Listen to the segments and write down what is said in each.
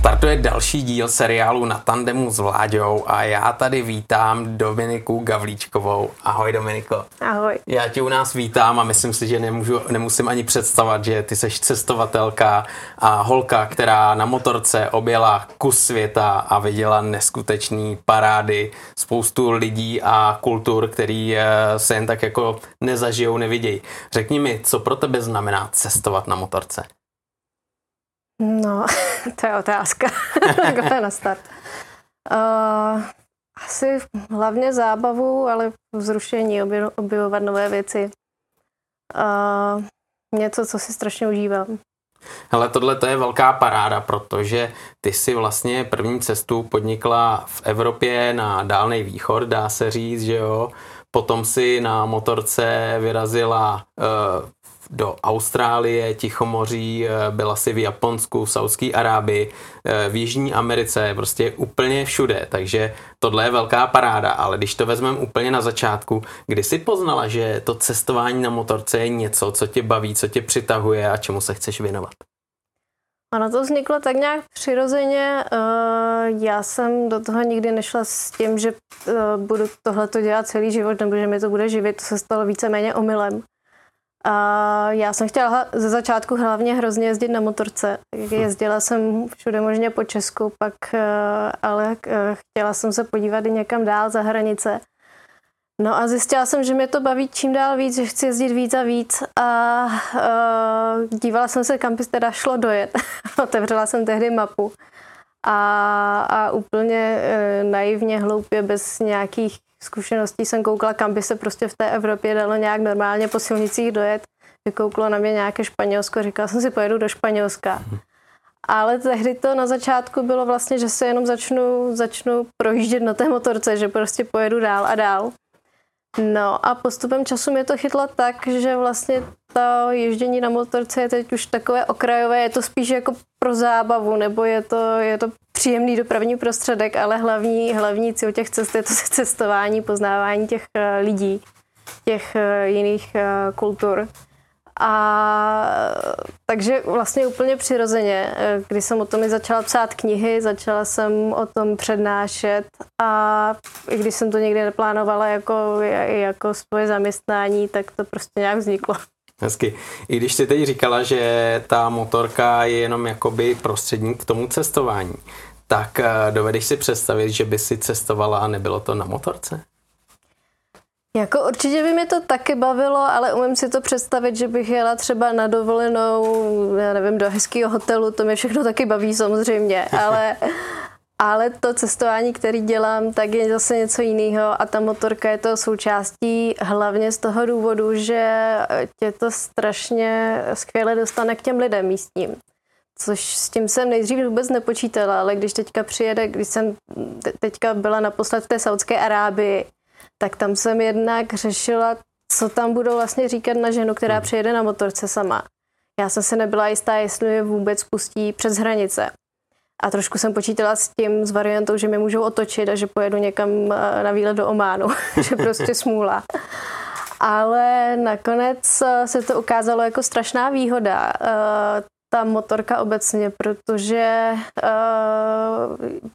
Startuje další díl seriálu na tandemu s Vláďou a já tady vítám Dominiku Gavlíčkovou. Ahoj Dominiko. Ahoj. Já tě u nás vítám a myslím si, že nemůžu, nemusím ani představovat, že ty seš cestovatelka a holka, která na motorce objela kus světa a viděla neskutečný parády, spoustu lidí a kultur, který eh, se jen tak jako nezažijou, nevidějí. Řekni mi, co pro tebe znamená cestovat na motorce? No, to je otázka. to je na start. Uh, asi hlavně zábavu, ale vzrušení, objevovat nové věci. Uh, něco, co si strašně užívám. Hele, tohle to je velká paráda, protože ty si vlastně první cestu podnikla v Evropě na Dálný východ, dá se říct, že jo. Potom si na motorce vyrazila uh, do Austrálie, Tichomoří, eh, byla si v Japonsku, v Saudské Arábii, eh, v Jižní Americe, prostě úplně všude, takže tohle je velká paráda, ale když to vezmeme úplně na začátku, kdy jsi poznala, že to cestování na motorce je něco, co tě baví, co tě přitahuje a čemu se chceš věnovat? Ono to vzniklo tak nějak přirozeně. Eh, já jsem do toho nikdy nešla s tím, že budu tohleto dělat celý život, nebo že mi to bude živit. To se stalo víceméně omylem. A já jsem chtěla ze začátku hlavně hrozně jezdit na motorce. Jezdila jsem všude možně po Česku, pak eh, ale eh, chtěla jsem se podívat i někam dál za hranice. No a zjistila jsem, že mě to baví čím dál víc, že chci jezdit víc a víc a uh, dívala jsem se, kam by teda šlo dojet. Otevřela jsem tehdy mapu a, a úplně uh, naivně, hloupě, bez nějakých zkušeností jsem koukla, kam by se prostě v té Evropě dalo nějak normálně po silnicích dojet. Vykouklo na mě nějaké Španělsko, říkala jsem si, pojedu do Španělska. Ale tehdy to na začátku bylo vlastně, že se jenom začnu, začnu projíždět na té motorce, že prostě pojedu dál a dál. No a postupem času mě to chytlo tak, že vlastně to ježdění na motorce je teď už takové okrajové, je to spíš jako pro zábavu, nebo je to, je to příjemný dopravní prostředek, ale hlavní, hlavní cíl těch cest je to cestování, poznávání těch eh, lidí, těch eh, jiných eh, kultur. A takže vlastně úplně přirozeně, když jsem o tom i začala psát knihy, začala jsem o tom přednášet a i když jsem to někdy neplánovala jako, jako svoje zaměstnání, tak to prostě nějak vzniklo. Hezky. I když jsi teď říkala, že ta motorka je jenom jakoby prostředník k tomu cestování, tak dovedeš si představit, že by si cestovala a nebylo to na motorce? Jako určitě by mě to taky bavilo, ale umím si to představit, že bych jela třeba na dovolenou, já nevím, do hezkého hotelu, to mě všechno taky baví samozřejmě, ale, ale to cestování, který dělám, tak je zase něco jiného a ta motorka je to součástí hlavně z toho důvodu, že tě to strašně skvěle dostane k těm lidem místním. Což s tím jsem nejdřív vůbec nepočítala, ale když teďka přijede, když jsem teďka byla naposled v té Saudské Arábii, tak tam jsem jednak řešila, co tam budou vlastně říkat na ženu, která hmm. přijede na motorce sama. Já jsem se nebyla jistá, jestli je vůbec pustí přes hranice. A trošku jsem počítala s tím, s variantou, že mě můžou otočit a že pojedu někam eh, na výlet do Ománu, že prostě smůla. Ale nakonec eh, se to ukázalo jako strašná výhoda. Ta motorka obecně, protože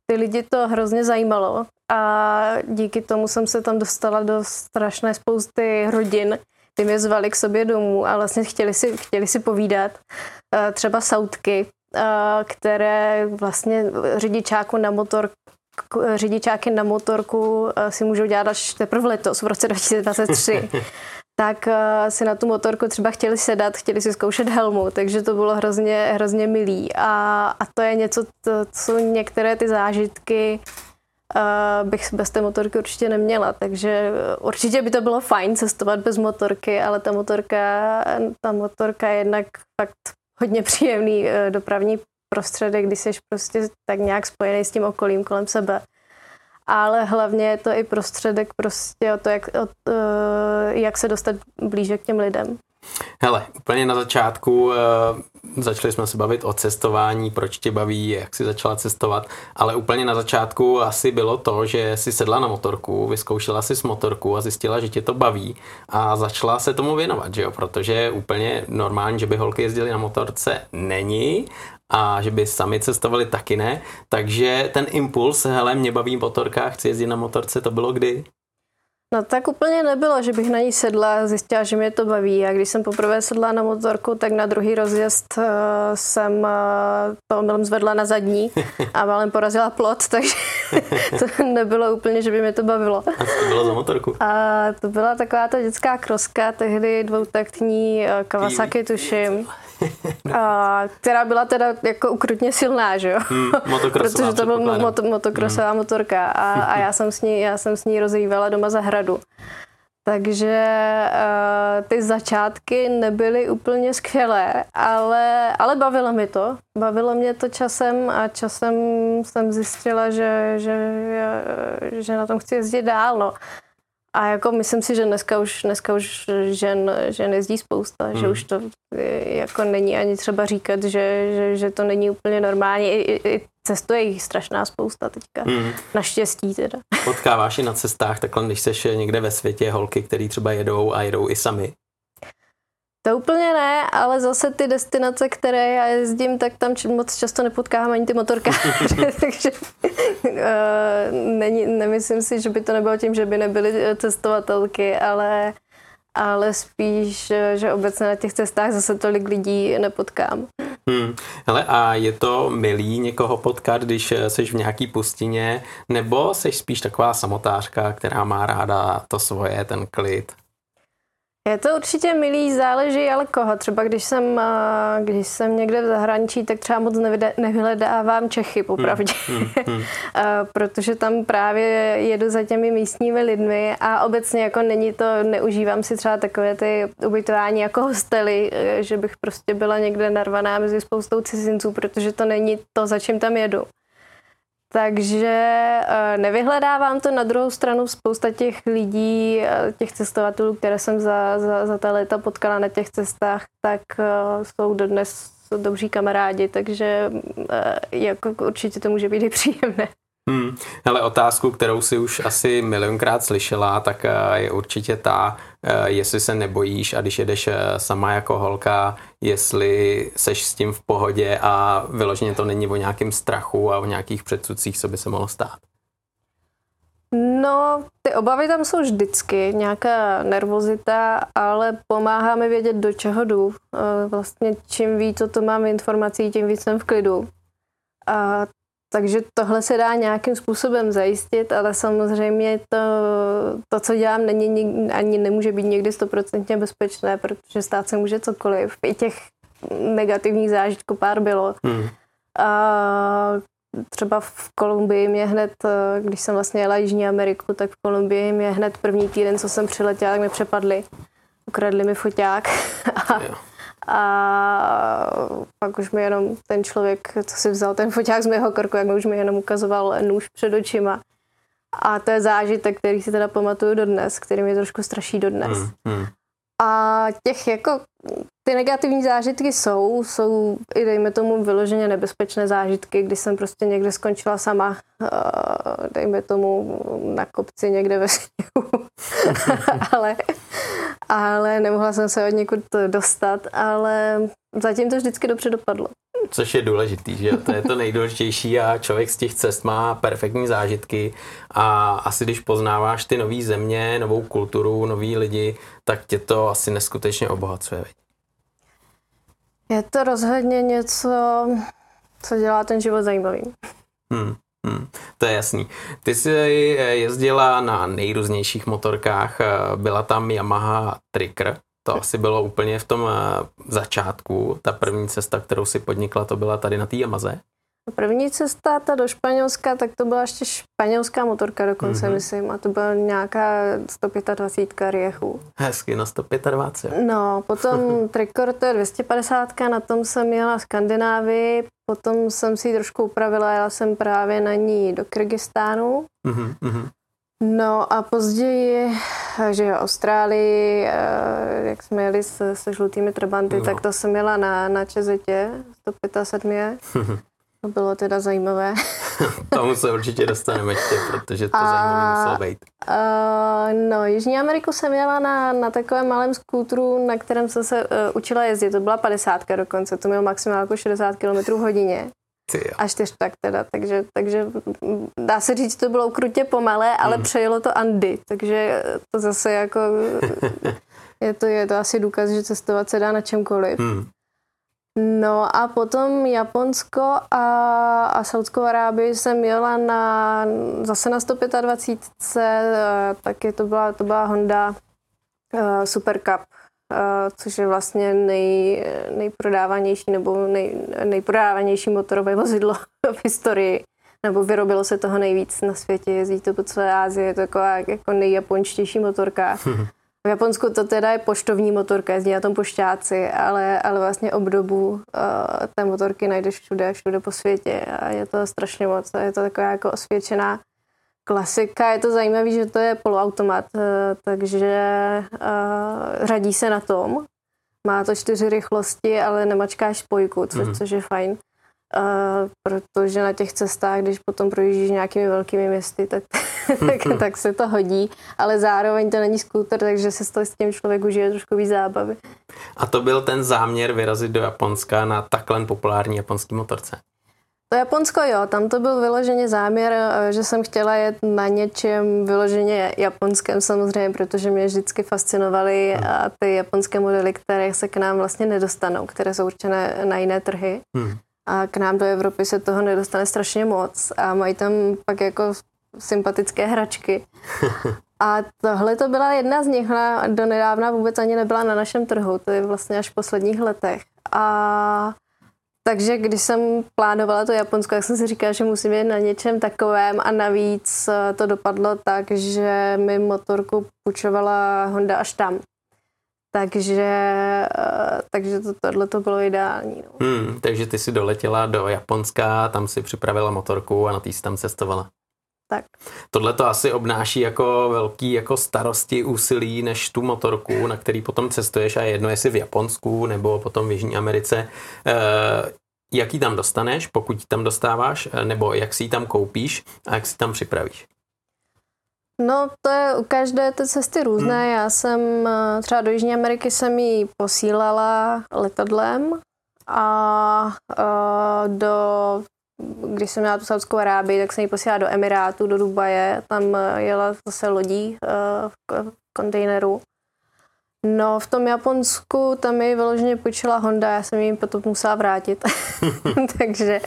ty lidi to hrozně zajímalo a díky tomu jsem se tam dostala do strašné spousty rodin, ty mě zvali k sobě domů a vlastně chtěli si, chtěli si povídat. Třeba Sautky, které vlastně řidičáku na motor řidičáky na motorku si můžou dělat až teprve letos, v roce 2023. tak si na tu motorku třeba chtěli sedat, chtěli si zkoušet helmu, takže to bylo hrozně, hrozně milý. A, a to je něco, to, co některé ty zážitky uh, bych bez té motorky určitě neměla, takže určitě by to bylo fajn cestovat bez motorky, ale ta motorka, ta motorka je jednak fakt hodně příjemný dopravní prostředek, když jsi prostě tak nějak spojený s tím okolím kolem sebe. Ale hlavně je to i prostředek prostě o to, jak, o, uh, jak se dostat blíže k těm lidem. Hele, úplně na začátku uh, začali jsme se bavit o cestování, proč tě baví, jak jsi začala cestovat, ale úplně na začátku asi bylo to, že jsi sedla na motorku, vyzkoušela si s motorku a zjistila, že tě to baví a začala se tomu věnovat, že jo, protože úplně normální, že by holky jezdily na motorce není a že by sami cestovali taky ne. Takže ten impuls, hele, mě baví motorka, chci jezdit na motorce, to bylo kdy? No tak úplně nebylo, že bych na ní sedla a zjistila, že mě to baví. A když jsem poprvé sedla na motorku, tak na druhý rozjezd uh, jsem uh, to omylem zvedla na zadní a málem porazila plot, takže to nebylo úplně, že by mě to bavilo. A to bylo za motorku? A to byla taková ta dětská kroska, tehdy dvoutaktní uh, Kawasaki, tuším. a, která byla teda jako ukrutně silná, že jo? Hmm, Protože to byla mot- motokrosová hmm. motorka a, a já, jsem s ní, já jsem s ní rozjívala doma zahradu. Takže uh, ty začátky nebyly úplně skvělé, ale, ale bavilo mi to. Bavilo mě to časem a časem jsem zjistila, že, že, že na tom chci jezdit dál. No. A jako myslím si, že dneska už, dneska už žen, žen jezdí spousta, hmm. že už to jako není ani třeba říkat, že, že, že to není úplně normální. I, i cestuje jich strašná spousta teďka. Hmm. Naštěstí teda. Potkáváš i na cestách takhle, když seš někde ve světě holky, které třeba jedou a jedou i sami? To úplně ne, ale zase ty destinace, které já jezdím, tak tam moc často nepotkávám ani ty motorkáře, takže uh, není, nemyslím si, že by to nebylo tím, že by nebyly eh, cestovatelky, ale, ale spíš, eh, že obecně na těch cestách zase tolik lidí nepotkám. Hmm. Hele, a je to milý někoho potkat, když jsi v nějaký pustině, nebo jsi spíš taková samotářka, která má ráda to svoje, ten klid? Je to určitě milý, záleží ale koho. Třeba když jsem, když jsem někde v zahraničí, tak třeba moc nevyhledávám Čechy, popravdě. Hmm, hmm, hmm. Protože tam právě jedu za těmi místními lidmi a obecně jako není to, neužívám si třeba takové ty ubytování jako hostely, že bych prostě byla někde narvaná mezi spoustou cizinců, protože to není to, za čím tam jedu. Takže eh, nevyhledávám to. Na druhou stranu spousta těch lidí, eh, těch cestovatelů, které jsem za, za, za ta léta potkala na těch cestách, tak eh, jsou dodnes dobří kamarádi, takže jako určitě to může být i příjemné. Hmm. Ale otázku, kterou si už asi milionkrát slyšela, tak eh, je určitě ta, eh, jestli se nebojíš a když jedeš eh, sama jako holka, jestli seš s tím v pohodě a vyloženě to není o nějakém strachu a o nějakých předsudcích, co by se mohlo stát. No, ty obavy tam jsou vždycky, nějaká nervozita, ale pomáhá mi vědět, do čeho jdu. Vlastně čím víc o to mám informací, tím víc jsem v klidu. A takže tohle se dá nějakým způsobem zajistit, ale samozřejmě to, to co dělám, není, ani nemůže být někdy stoprocentně bezpečné, protože stát se může cokoliv. I těch negativních zážitků pár bylo. Hmm. A třeba v Kolumbii mě hned, když jsem vlastně jela Jižní Ameriku, tak v Kolumbii mě hned první týden, co jsem přiletěla, tak mě přepadli. Ukradli mi foťák. A, a pak už mi jenom ten člověk, co si vzal ten foťák z mého krku, jak už mi jenom ukazoval nůž před očima. A to je zážitek, který si teda pamatuju dodnes, který mě trošku straší dodnes. Hmm, hmm. A těch jako ty negativní zážitky jsou, jsou i dejme tomu vyloženě nebezpečné zážitky, kdy jsem prostě někde skončila sama, dejme tomu na kopci někde ve sněhu, ale, ale nemohla jsem se od někud dostat, ale zatím to vždycky dobře dopadlo. Což je důležitý, že to je to nejdůležitější a člověk z těch cest má perfektní zážitky a asi když poznáváš ty nové země, novou kulturu, nový lidi, tak tě to asi neskutečně obohacuje. Je to rozhodně něco, co dělá ten život zajímavý. Hmm, hmm, to je jasný. Ty jsi jezdila na nejrůznějších motorkách, byla tam Yamaha Tricker, to asi bylo úplně v tom eh, začátku. Ta první cesta, kterou si podnikla, to byla tady na té Yamaze. První cesta ta do Španělska, tak to byla ještě španělská motorka dokonce, mm-hmm. myslím, a to byla nějaká 125 riechu. Hezky, na 125. No, potom Tricor, to je 250, na tom jsem jela Skandinávii, potom jsem si ji trošku upravila, jela jsem právě na ní do Kyrgyzstánu. Mm-hmm. No a později, že jo, Austrálii, eh, jak jsme jeli se, se žlutými trabanty, no. tak to jsem jela na, na Čezetě, 175. bylo teda zajímavé. Tomu se určitě dostaneme ještě, protože to a, zajímavé muselo být. Uh, no, Jižní Ameriku jsem jela na, na takovém malém skútru, na kterém jsem se uh, učila jezdit. To byla 50 dokonce, to mělo maximálně jako 60 km hodině. A tak teda, takže, takže dá se říct, to bylo krutě pomalé, ale hmm. přejelo to Andy, takže to zase jako je to, je to asi důkaz, že cestovat se dá na čemkoliv. Hmm. No a potom Japonsko a, a Saudskou Arábii jsem jela na, zase na 125, eh, taky to byla, to byla Honda uh, Super Cup, uh, což je vlastně nej, nejprodávanější nebo nej, nejprodávanější motorové vozidlo v historii. Nebo vyrobilo se toho nejvíc na světě, jezdí to po celé Ázii, je to taková jako nejjaponštější motorka. V Japonsku to teda je poštovní motorka, jezdí na tom pošťáci, ale, ale vlastně obdobu uh, té motorky najdeš všude, všude po světě a je to strašně moc. Je to taková jako osvědčená klasika. Je to zajímavé, že to je poloautomat, uh, takže uh, řadí se na tom. Má to čtyři rychlosti, ale nemačkáš spojku, což, mm. což je fajn. Uh, protože na těch cestách, když potom projíždíš nějakými velkými městy, tak, tak, tak se to hodí, ale zároveň to není skúter, takže se to s tím člověk užije trošku víc zábavy. A to byl ten záměr vyrazit do Japonska na takhle populární japonský motorce? To Japonsko jo, tam to byl vyloženě záměr, eh, že jsem chtěla jet na něčem vyloženě japonském samozřejmě, protože mě vždycky fascinovaly hmm. ty japonské modely, které se k nám vlastně nedostanou, které jsou určené na jiné trhy. Hmm a k nám do Evropy se toho nedostane strašně moc a mají tam pak jako sympatické hračky. A tohle to byla jedna z nich, ona do nedávna vůbec ani nebyla na našem trhu, to je vlastně až v posledních letech. A takže když jsem plánovala to Japonsko, tak jsem si říkala, že musím jít na něčem takovém a navíc to dopadlo tak, že mi motorku půjčovala Honda až tam. Takže, eh, takže to, tohle to bylo ideální. No. Hmm, takže ty si doletěla do Japonska, tam si připravila motorku a na tý si tam cestovala. Tak. Tohle to asi obnáší jako velký jako starosti, úsilí než tu motorku, na který potom cestuješ a jedno jestli v Japonsku nebo potom v Jižní Americe. E, jaký tam dostaneš, pokud tam dostáváš, eh, nebo jak si ji tam koupíš a jak si tam připravíš? No, to je u každé té cesty různé. Hmm. Já jsem eh, třeba do Jižní Ameriky jsem ji posílala letadlem a uh, do, když jsem měla tu Saudskou Arábii, tak jsem ji posílala do Emirátu, do Dubaje. Tam eh, jela zase lodí uh, v kontejneru. No, v tom Japonsku tam mi vyloženě půjčila Honda, já jsem jim potom musela vrátit. takže,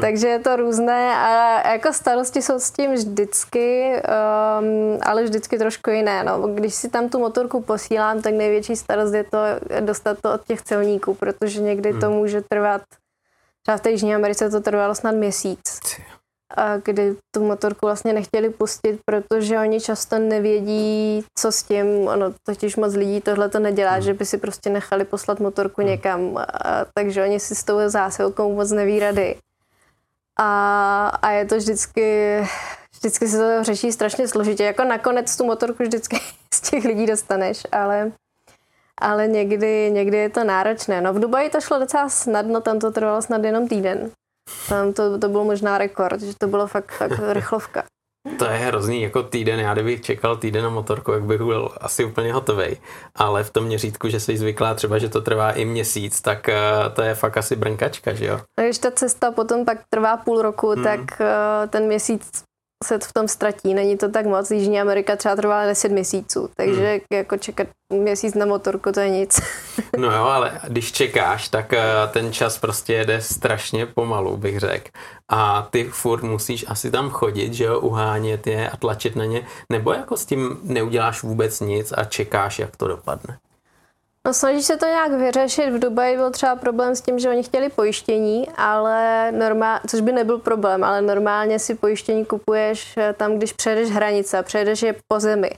takže je to různé a jako starosti jsou s tím vždycky, um, ale vždycky trošku jiné. No. Když si tam tu motorku posílám, tak největší starost je to dostat to od těch celníků, protože někdy to hmm. může trvat, třeba v té Jižní Americe to trvalo snad měsíc kdy tu motorku vlastně nechtěli pustit, protože oni často nevědí, co s tím. Ono totiž moc lidí tohle to nedělá, hmm. že by si prostě nechali poslat motorku hmm. někam, a, takže oni si s tou zásilkou moc neví rady. A, a je to vždycky, vždycky se to řeší strašně složitě. Jako nakonec tu motorku vždycky z těch lidí dostaneš, ale, ale někdy, někdy je to náročné. No v Dubaji to šlo docela snadno, tam to trvalo snad jenom týden. Tam to, to byl možná rekord, že to bylo fakt, fakt rychlovka. To je hrozný jako týden, já kdybych čekal týden na motorku, jak bych byl asi úplně hotový. Ale v tom měřítku, že jsi zvyklá třeba, že to trvá i měsíc, tak uh, to je fakt asi brnkačka, že jo? A když ta cesta potom tak trvá půl roku, hmm. tak uh, ten měsíc se v tom ztratí. Není to tak moc. Jižní Amerika třeba trvá 10 měsíců, takže hmm. jako čekat měsíc na motorku, to je nic. no jo, ale když čekáš, tak eh, ten čas prostě jede strašně pomalu, bych řekl. A ty furt musíš asi tam chodit, že jo, uhánět je a tlačit na ně, nebo jako s tím neuděláš vůbec nic a čekáš, jak to dopadne. No snaží se to nějak vyřešit. V Dubaji byl třeba problém s tím, že oni chtěli pojištění, ale normál, což by nebyl problém, ale normálně si pojištění kupuješ eh, tam, když přejdeš hranice, přejdeš je po zemi.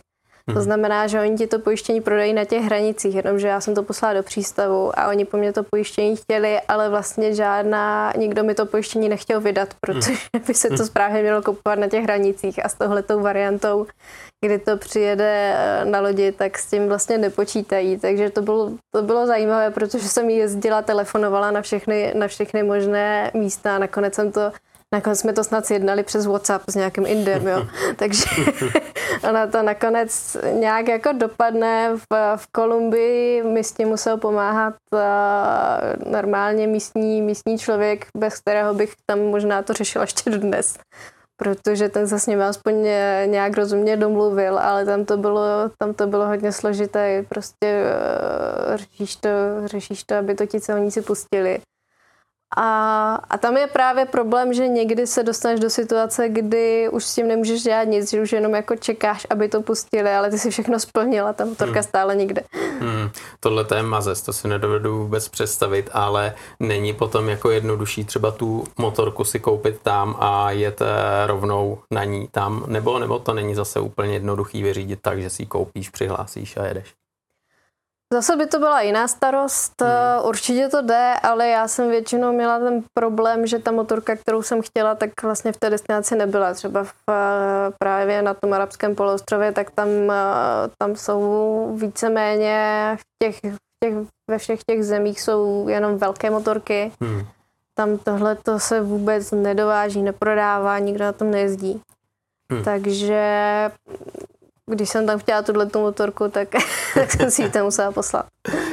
To znamená, že oni ti to pojištění prodají na těch hranicích, jenomže já jsem to poslala do přístavu a oni po mně to pojištění chtěli, ale vlastně žádná, nikdo mi to pojištění nechtěl vydat, protože hmm. by se to správně mělo kupovat na těch hranicích a s tohletou variantou, kdy to přijede eh, na lodi, tak s tím vlastně nepočítají. Takže to bylo, to bylo zajímavé, protože jsem jezdila, telefonovala na všechny, na všechny možné místa a nakonec jsem to Nakonec jsme to snad sjednali přes WhatsApp s nějakým Indem, jo. Takže ona to nakonec nějak jako dopadne. V, v Kolumbii mi s tím musel pomáhat uh, normálně místní, místní člověk, bez kterého bych tam možná to řešila ještě dnes protože ten se s ním aspoň nějak rozumně domluvil, ale tam to bylo, tam to bylo hodně složité, prostě uh, řešíš to, řešíš to, aby to ti celníci pustili. A, a tam je právě problém, že někdy se dostaneš do situace, kdy už s tím nemůžeš dělat nic, že už jenom jako čekáš, aby to pustili, ale ty si všechno splnila, ta motorka hmm. stále nikde. Hmm. Tohle to je mazes, to si nedovedu vůbec představit, ale není potom jako jednodušší třeba tu motorku si koupit tam a jet eh, rovnou na ní tam, nebo, nebo to není zase úplně jednoduchý vyřídit tak, že si ji koupíš, přihlásíš a jedeš. Zase by to byla jiná starost, hmm. určitě to jde, ale já jsem většinou měla ten problém, že ta motorka, kterou jsem chtěla, tak vlastně v té destinaci nebyla. Třeba v, eh, právě na tom arabském poloostrově, tak tam, eh, tam jsou víceméně v těch, v těch, ve všech těch zemích jsou jenom velké motorky. Hmm. Tam tohle to se vůbec nedováží, neprodává, nikdo na tom nejezdí. Hmm. Takže když jsem tam chtěla tuhle tu motorku, tak, tak jsem si ji tam musela poslat.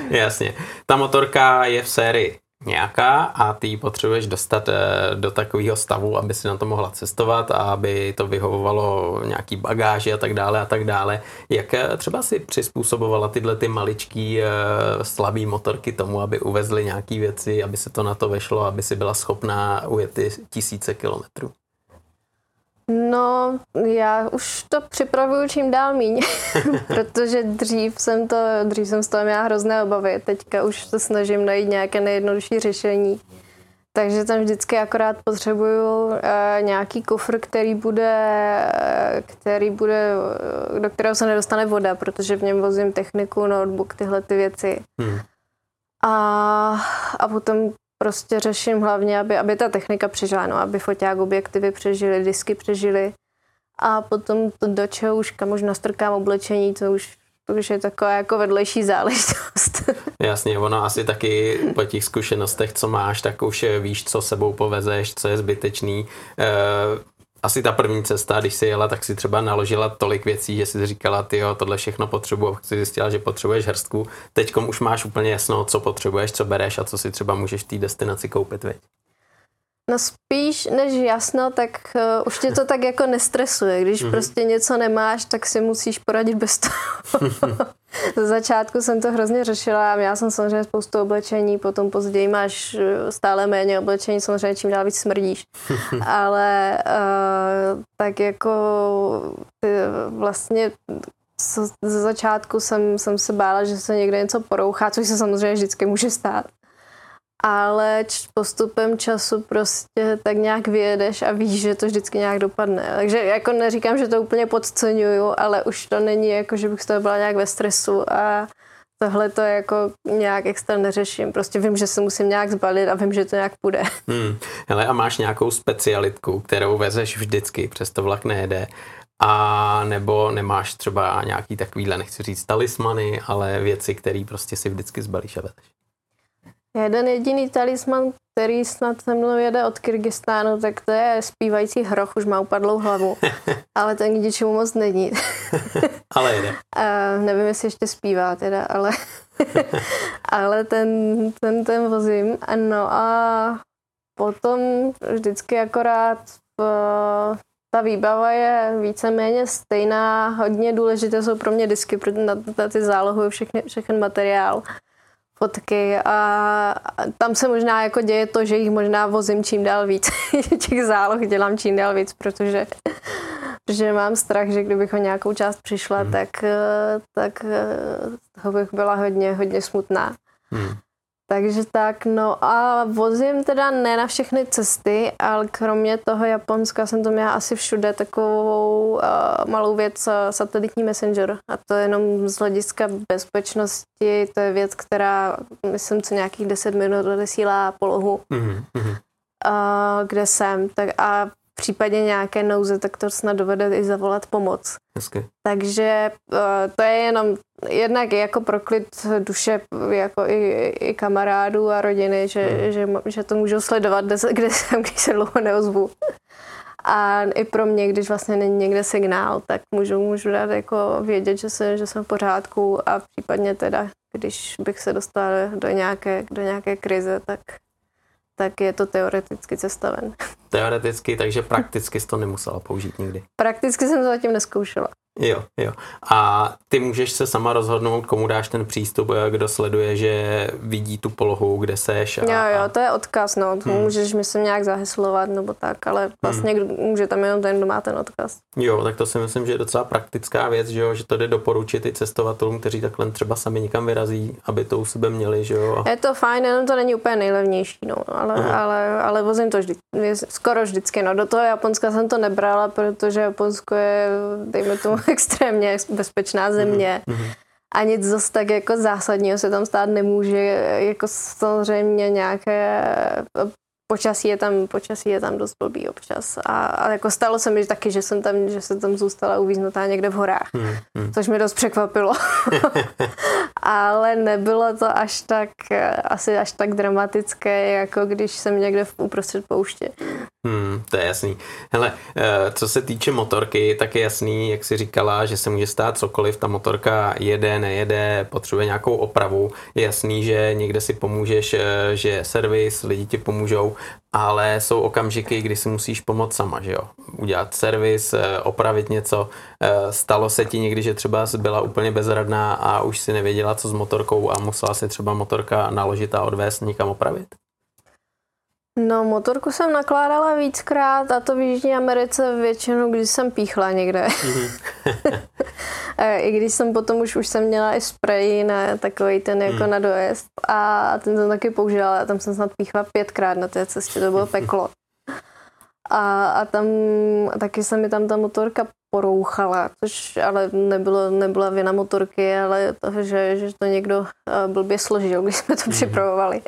Jasně. Ta motorka je v sérii nějaká a ty ji potřebuješ dostat eh, do takového stavu, aby si na to mohla cestovat a aby to vyhovovalo nějaký bagáži a tak dále a tak dále. Jak eh, třeba si přizpůsobovala tyhle ty maličký eh, slabý motorky tomu, aby uvezly nějaké věci, aby se to na to vešlo, aby si byla schopná ujet ty tisíce kilometrů? No, já už to připravuju čím dál míň, protože dřív jsem, to, dřív jsem z toho měla hrozné obavy. Teďka už se snažím najít nějaké nejjednodušší řešení. Takže tam vždycky akorát potřebuju uh, nějaký kufr, který bude, uh, který bude, uh, do kterého se nedostane voda, protože v něm vozím techniku, notebook, tyhle ty věci. Hmm. A, a potom prostě řeším hlavně, aby, aby ta technika přežila, no, aby foťák objektivy přežily, disky přežily. A potom to do čeho už kam už nastrkám oblečení, to už, to už je taková jako vedlejší záležitost. Jasně, ono asi taky po těch zkušenostech, co máš, tak už víš, co sebou povezeš, co je zbytečný. Asi ta první cesta, když si jela, tak si třeba naložila tolik věcí, že si říkala, ty jo, tohle všechno potřebuji, si zjistila, že potřebuješ hrstku. Teď už máš úplně jasno, co potřebuješ, co bereš a co si třeba můžeš v té destinaci koupit, veď? No spíš než jasno, tak uh, už tě to tak jako nestresuje. Když mm-hmm. prostě něco nemáš, tak si musíš poradit bez toho. Ze začátku jsem to hrozně řešila, měla jsem samozřejmě spoustu oblečení, potom později máš eh, stále méně oblečení, samozřejmě čím dál víc smrdíš. Ale uh, tak jako ty vlastně ze začátku jsem, jsem se bála, že se někde něco porouchá, což se samozřejmě vždycky může stát ale postupem času prostě tak nějak vyjedeš a víš, že to vždycky nějak dopadne. Takže jako neříkám, že to úplně podceňuju, ale už to není jako, že bych z toho byla nějak ve stresu a tohle to jako nějak extra neřeším. Prostě vím, že se musím nějak zbalit a vím, že to nějak půjde. Hmm. Hele, a máš nějakou specialitku, kterou vezeš vždycky, přes to vlak nejede, a nebo nemáš třeba nějaký takovýhle, nechci říct talismany, ale věci, které prostě si vždycky zbalíš a vezeš. Jeden jediný talisman, který snad se mnou jede od Kyrgyzstánu, tak to je zpívající hroch, už má upadlou hlavu, ale ten k ničemu moc není. ale jede. Uh, nevím, jestli ještě zpívá teda, ale, ale ten, ten, ten vozím. No a potom vždycky akorát uh, ta výbava je víceméně stejná. Hodně důležité jsou pro mě disky, protože na, na ty zálohuju všechny, všechny materiál fotky a tam se možná jako děje to, že jich možná vozím čím dál víc. Těch záloh dělám čím dál víc, protože, protože mám strach, že kdybych o nějakou část přišla, hmm. tak, tak toho bych byla hodně, hodně smutná. Hmm. Takže tak, no a vozím teda ne na všechny cesty, ale kromě toho Japonska jsem to měla asi všude takovou uh, malou věc, uh, satelitní messenger. A to je jenom z hlediska bezpečnosti, to je věc, která, myslím, co nějakých 10 minut odesílá polohu, mm-hmm. uh, kde jsem. Tak a v případě nějaké nouze, tak to snad dovede i zavolat pomoc. Hezky. Takže uh, to je jenom jednak jako proklid duše jako i, i kamarádů a rodiny, že, hmm. že, že to můžou sledovat, kde, kde jsem, když se dlouho neozvu. A i pro mě, když vlastně není někde signál, tak můžu, můžu dát jako vědět, že, se, že jsem v pořádku a případně teda, když bych se dostala do nějaké, do nějaké krize, tak, tak je to teoreticky cestaven. Teoreticky, takže prakticky jsi to nemusela použít nikdy. Prakticky jsem to zatím neskoušela. Jo, jo. A ty můžeš se sama rozhodnout, komu dáš ten přístup, kdo sleduje, že vidí tu polohu, kde seš. A, jo, jo, to je odkaz, no. To hmm. můžeš, myslím, nějak zaheslovat nebo tak, ale vlastně hmm. může tam jenom ten, kdo má ten odkaz. Jo, tak to si myslím, že je docela praktická věc, že jo, že to jde doporučit i cestovatelům, kteří takhle třeba sami někam vyrazí, aby to u sebe měli, že jo. Je to fajn, jenom to není úplně nejlevnější, no, ale, hmm. ale, ale vozím to vždy, skoro vždycky, no. Do toho Japonska jsem to nebrala, protože Japonsko je, dejme tomu, extrémně bezpečná země. Mm-hmm. A nic zase tak jako zásadního se tam stát nemůže. Jako samozřejmě nějaké počasí je tam, počasí je tam dost blbý občas. A, a jako stalo se mi taky, že jsem tam, že jsem tam zůstala uvíznutá někde v horách, hmm, hmm. což mi dost překvapilo. Ale nebylo to až tak, asi až tak dramatické, jako když jsem někde v uprostřed pouště. Hmm, to je jasný. Hele, eh, co se týče motorky, tak je jasný, jak jsi říkala, že se může stát cokoliv, ta motorka jede, nejede, potřebuje nějakou opravu. Je jasný, že někde si pomůžeš, eh, že servis, lidi ti pomůžou, ale jsou okamžiky, kdy si musíš pomoct sama, že jo? Udělat servis, eh, opravit něco. Stalo se ti někdy, že třeba byla úplně bezradná a už si nevěděla, co s motorkou a musela si třeba motorka naložit a odvést někam opravit? No, motorku jsem nakládala víckrát a to v Jižní Americe většinou, když jsem píchla někde. Mm-hmm. I když jsem potom už, už jsem měla i spray na takový ten jako mm. na dojezd a ten jsem taky použila a tam jsem snad píchla pětkrát na té cestě, to bylo peklo. A, a tam a taky se mi tam ta motorka porouchala, což ale nebylo, nebyla vina motorky, ale toho, že, že to někdo eh, blbě složil, když jsme to mm. připravovali.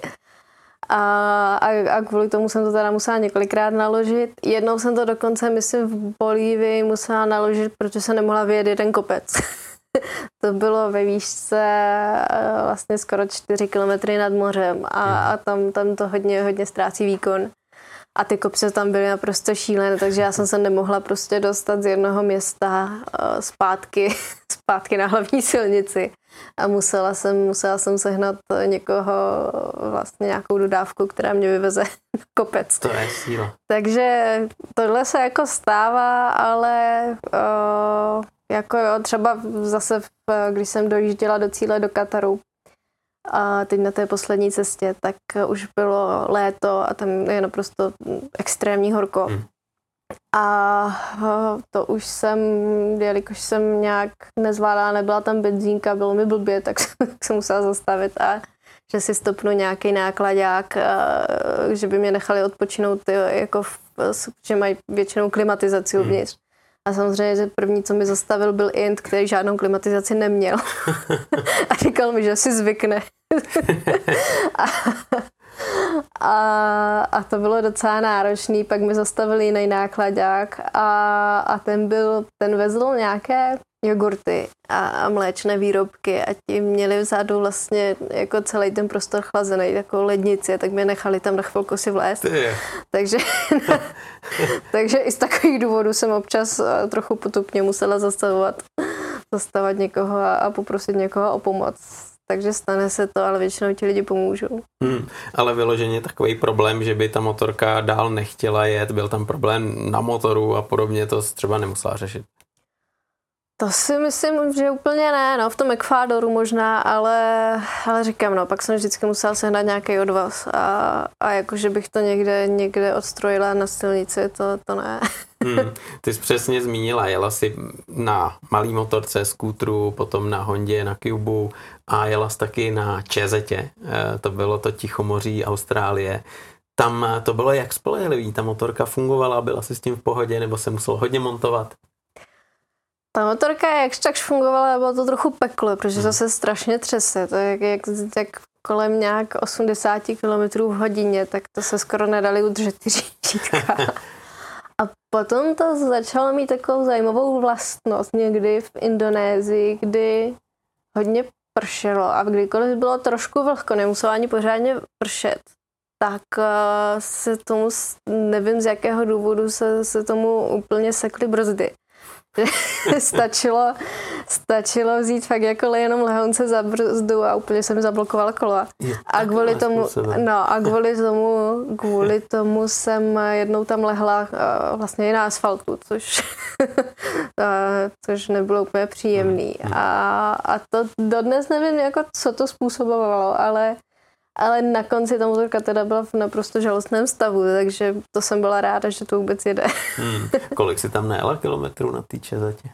A, a, a kvůli tomu jsem to teda musela několikrát naložit. Jednou jsem to dokonce, myslím, v Bolívii musela naložit, protože se nemohla vyjet jeden kopec. to bylo ve výšce eh, vlastně skoro 4 kilometry nad mořem a, a tam, tam to hodně, hodně ztrácí výkon. A ty kopce tam byly naprosto šílené, takže já jsem se nemohla prostě dostat z jednoho města uh, zpátky, zpátky na hlavní silnici a musela jsem, musela jsem sehnat někoho, vlastně nějakou dodávku, která mě vyveze na kopec. To je síla. Takže tohle se jako stává, ale uh, jako jo, třeba zase, když jsem dojížděla do cíle do Kataru, a teď na té poslední cestě, tak už bylo léto a tam je naprosto extrémní horko. Hmm. A to už jsem, jelikož jsem nějak nezvládala, nebyla tam benzínka, bylo mi blbě, tak jsem musela zastavit a že si stopnu nějaký nákladák, že by mě nechali odpočinout, jako v, že mají většinou klimatizaci hmm. uvnitř. A samozřejmě, že první, co mi zastavil, byl Int, který žádnou klimatizaci neměl. a říkal mi, že si zvykne. a, a, a to bylo docela náročný, pak mi zastavili jiný nákladák a, a ten byl, ten vezl nějaké jogurty a, a mléčné výrobky a ti měli vzadu vlastně jako celý ten prostor chlazený, jako lednici, tak mě nechali tam na chvilku si vlézt. takže, takže i z takových důvodů jsem občas eh, trochu potupně musela zastavovat, zastavovat někoho a, a poprosit někoho o pomoc takže stane se to, ale většinou ti lidi pomůžou. Hmm, ale vyloženě takový problém, že by ta motorka dál nechtěla jet, byl tam problém na motoru a podobně, to třeba nemusela řešit. To si myslím, že úplně ne, no v tom Ekvádoru možná, ale, ale říkám, no pak jsem vždycky musela sehnat nějaký odvoz a, a jakože bych to někde, někde odstrojila na silnici, to, to ne. Hmm, ty jsi přesně zmínila, jela jsi na malý motorce, skútru, potom na Hondě, na Cubu a jela jsi taky na Čezetě, eh, to bylo to Tichomoří, Austrálie. Tam eh, to bylo jak spolehlivý, ta motorka fungovala, byla si s tím v pohodě, nebo se musel hodně montovat? Ta motorka jakž takž fungovala, bylo to trochu peklo, protože to se strašně třese. To je jak, jak, jak kolem nějak 80 km v hodině, tak to se skoro nedali udržet ty řídítka. A potom to začalo mít takovou zajímavou vlastnost někdy v Indonésii, kdy hodně pršelo a kdykoliv bylo trošku vlhko, nemuselo ani pořádně pršet, tak se tomu, nevím z jakého důvodu, se, se tomu úplně sekly brzdy. stačilo, stačilo vzít fakt jako jenom lehonce za brzdu a úplně jsem zablokovala kola. A kvůli tomu, no a kvůli tomu, kvůli tomu jsem jednou tam lehla uh, vlastně i na asfaltu, což, uh, což nebylo úplně příjemný. Hmm, hmm. A, a to dodnes nevím, jako, co to způsobovalo, ale ale na konci ta motorka teda byla v naprosto žalostném stavu, takže to jsem byla ráda, že to vůbec jede. Hmm. Kolik si tam najela kilometrů na té čezatě?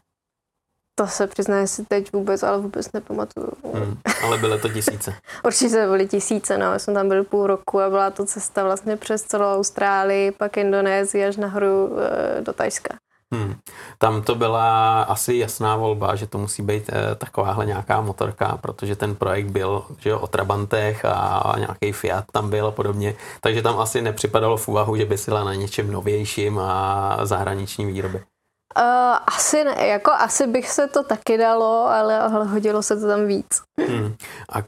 To se přiznám si teď vůbec, ale vůbec nepamatuju. Hmm, ale byly to tisíce. Určitě byly tisíce, no. Já jsem tam byl půl roku a byla to cesta vlastně přes celou Austrálii, pak Indonésii až nahoru e, do Tajska. Hmm. Tam to byla asi jasná volba, že to musí být e, takováhle nějaká motorka, protože ten projekt byl že jo, o Trabantech a nějaký Fiat tam byl a podobně, takže tam asi nepřipadalo v úvahu, že by si na něčem novějším a zahraniční výroby. Uh, asi ne, jako asi bych se to taky dalo, ale, ale hodilo se to tam víc. Hmm. A k,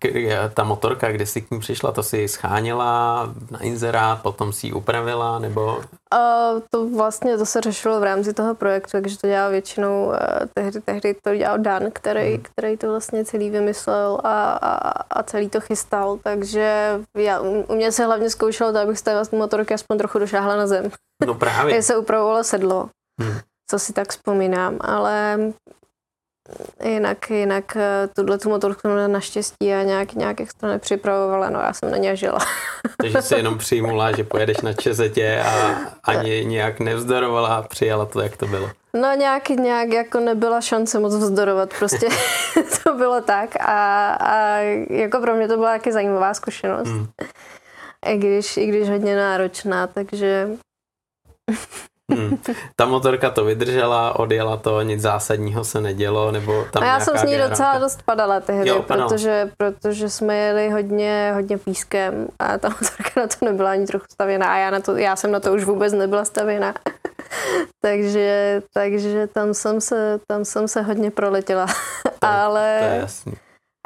ta motorka, kde jsi k ní přišla, to si scháněla na inzerát, potom si ji upravila, nebo? Uh, to vlastně to se řešilo v rámci toho projektu, takže to dělal většinou, uh, tehdy, tehdy to dělal Dan, který, hmm. který to vlastně celý vymyslel a, a, a celý to chystal, takže já, u mě se hlavně zkoušelo to, abych z té vlastně motorky aspoň trochu došáhla na zem. No právě. se upravovalo sedlo. Hmm co si tak vzpomínám, ale jinak, jinak eh, tuhle tu motorku naštěstí a nějak, nějak extra nepřipravovala, no já jsem na ně žila. Takže si jenom přijmula, že pojedeš na Čezetě a ani nějak nevzdorovala a přijala to, jak to bylo. No nějak, nějak jako nebyla šance moc vzdorovat, prostě to bylo tak a, a jako pro mě to byla taky zajímavá zkušenost. Hmm. I když, I když hodně náročná, takže Hmm. Ta motorka to vydržela, odjela to, nic zásadního se nedělo, nebo tam A já jsem s ní generáka. docela dost padala tehdy, jo, protože, protože jsme jeli hodně, hodně pískem a ta motorka na to nebyla ani trochu stavěná a já, na to, já jsem na to už vůbec nebyla stavěná. takže, takže tam jsem se, tam jsem se hodně proletěla. To, ale, to je jasný.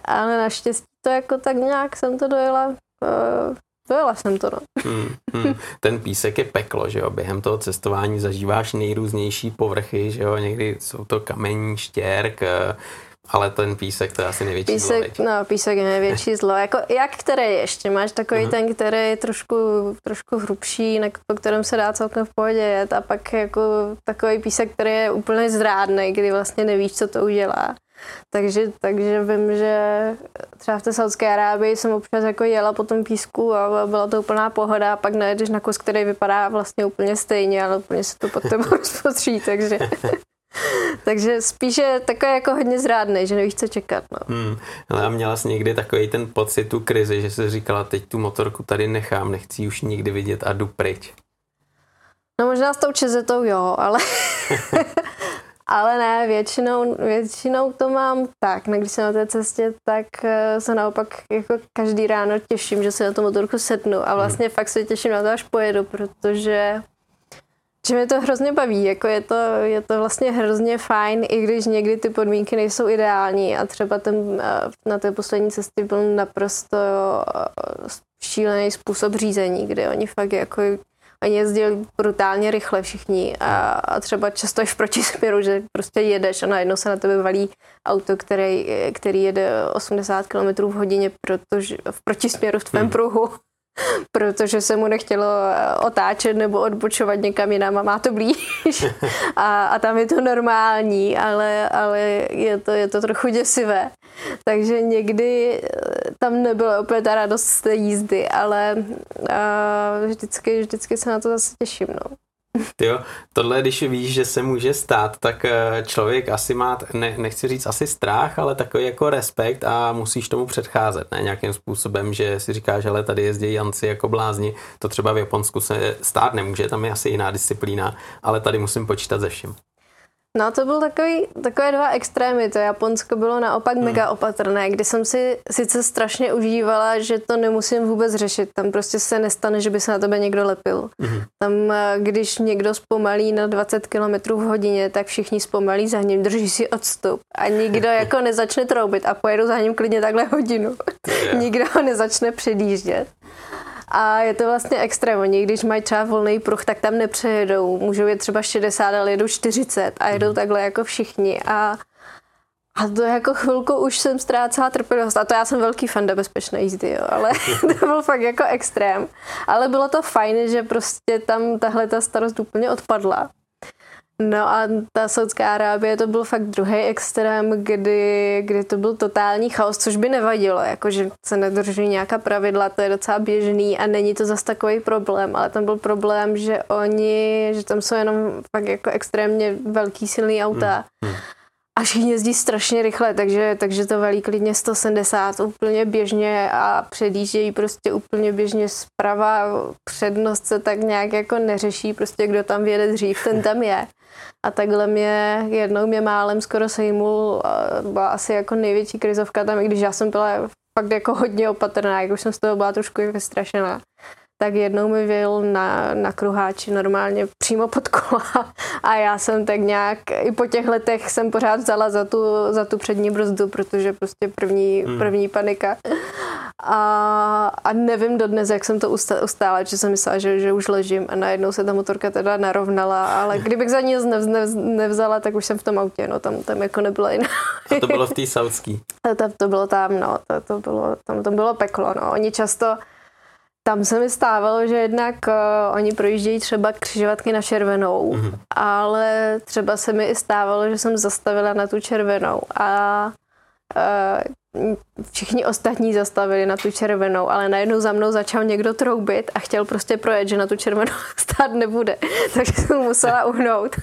ale naštěstí to jako tak nějak jsem to dojela uh, Dojela jsem to, no. Hmm, hmm. Ten písek je peklo, že jo? Během toho cestování zažíváš nejrůznější povrchy, že jo? Někdy jsou to kamení, štěrk, eh, ale ten písek to je asi největší písek, zlo. No, písek je největší zlo. Jako, jak který ještě? Máš takový uh-huh. ten, který je trošku, trošku hrubší, na, po kterém se dá celkem v pohodě jet a pak jako takový písek, který je úplně zrádný, kdy vlastně nevíš, co to udělá. Takže, takže vím, že třeba v té Saudské Arábii jsem občas jako jela po tom písku a byla to úplná pohoda a pak najedeš na kus, který vypadá vlastně úplně stejně, ale úplně se to pod tebou rozpotří, takže... Takže spíše takový jako hodně zrádný, že nevíš, co čekat. No. Hmm. Ale a měla jsi někdy takový ten pocit, tu krizi, že jsi říkala, teď tu motorku tady nechám, nechci ji už nikdy vidět a jdu pryč. No možná s tou čezetou jo, ale Ale ne, většinou, většinou to mám tak, ne, když jsem na té cestě, tak eh, se naopak jako každý ráno těším, že se na tu motorku setnu a vlastně hmm. fakt se těším na to, až pojedu, protože že mě to hrozně baví, jako je to, je to vlastně hrozně fajn, i když někdy ty podmínky nejsou ideální a třeba ten, eh, na té poslední cestě byl naprosto eh, šílený způsob řízení, kde oni fakt jako Oni jezdili brutálně rychle všichni a, a třeba často i v protisměru, že prostě jedeš a najednou se na tebe valí auto, který, který jede 80 km v hodině protože, v protisměru v tvém hmm. pruhu protože se mu nechtělo eh, otáčet nebo odbočovat někam jinam a má to blíž. A, a tam je to normální, ale, ale je, to, je to trochu děsivé. Takže někdy eh, tam nebyla úplně ta radost z té jízdy, ale a, vždycky, vždycky se na to zase těším. No. Jo, tohle, když víš, že se může stát, tak eh, člověk asi má, ne, nechci říct asi strach, ale takový jako respekt a musíš tomu předcházet, ne nějakým způsobem, že si říkáš, že tady jezdí Janci jako blázni, to třeba v Japonsku se stát nemůže, tam je asi jiná disciplína, ale tady musím počítat ze vším. No to byl takový, takové dva extrémy. To Japonsko bylo naopak hmm. mega opatrné, kdy jsem si sice strašně užívala, že to nemusím vůbec řešit. Tam prostě se nestane, že by se na tebe někdo lepil. Hmm. Tam, eh, když někdo zpomalí na 20 km v hodině, tak všichni zpomalí za ním, drží si odstup a nikdo jako nezačne troubit a pojedu za ním klidně takhle hodinu. nikdo ho nezačne předjíždět. A je to vlastně extrém. Oni, když mají třeba volný pruh, tak tam nepřejedou. Můžou je třeba 60, ale jedou 40 a jedou mhm. takhle jako všichni. A a to jako chvilku už jsem ztrácela trpělivost. A to já jsem velký fan bezpečné jízdy, jo. ale to byl fakt jako extrém. Ale bylo to fajn, že prostě tam tahle ta starost úplně odpadla. No a ta Saudská Arábie to byl fakt druhý extrém, kdy, kdy to byl totální chaos, což by nevadilo, jakože se nedrží nějaká pravidla, to je docela běžný a není to zas takový problém, ale tam byl problém, že oni, že tam jsou jenom fakt jako extrémně velký silný auta. Hmm. Hmm a všichni jezdí strašně rychle, takže, takže to velí klidně 170 úplně běžně a předjíždějí prostě úplně běžně zprava. Přednost se tak nějak jako neřeší, prostě kdo tam vyjede dřív, ten tam je. A takhle mě jednou mě málem skoro sejmul, byla asi jako největší krizovka tam, i když já jsem byla fakt jako hodně opatrná, jak už jsem z toho byla trošku vystrašená tak jednou mi vyjel na, na kruháči normálně přímo pod kola a já jsem tak nějak, i po těch letech jsem pořád vzala za tu, za tu přední brzdu, protože prostě první, hmm. první panika. A, a nevím dodnes, jak jsem to ustála, že jsem myslela, že, že už ležím a najednou se ta motorka teda narovnala, ale kdybych za ní nevz, nevz, nevzala, tak už jsem v tom autě, no tam, tam jako nebyla jiná. A to bylo v té saudský? To, to bylo tam, no, to, to bylo, tam to bylo peklo, no. Oni často, tam se mi stávalo, že jednak uh, oni projíždějí třeba křižovatky na červenou, mm-hmm. ale třeba se mi i stávalo, že jsem zastavila na tu červenou a uh, všichni ostatní zastavili na tu červenou, ale najednou za mnou začal někdo troubit a chtěl prostě projet, že na tu červenou stát nebude. Takže jsem musela uhnout,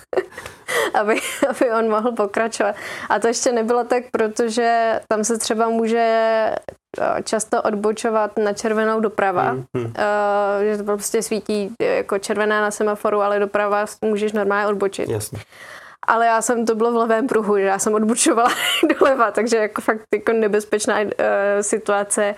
aby, aby on mohl pokračovat. A to ještě nebylo tak, protože tam se třeba může Eh, často odbočovat na červenou doprava, hmm, hmm. Uh, že to prostě svítí jako červená na semaforu, ale doprava můžeš normálně odbočit. Jasně ale já jsem, to bylo v levém pruhu, já jsem odbučovala doleva, takže jako fakt jako nebezpečná uh, situace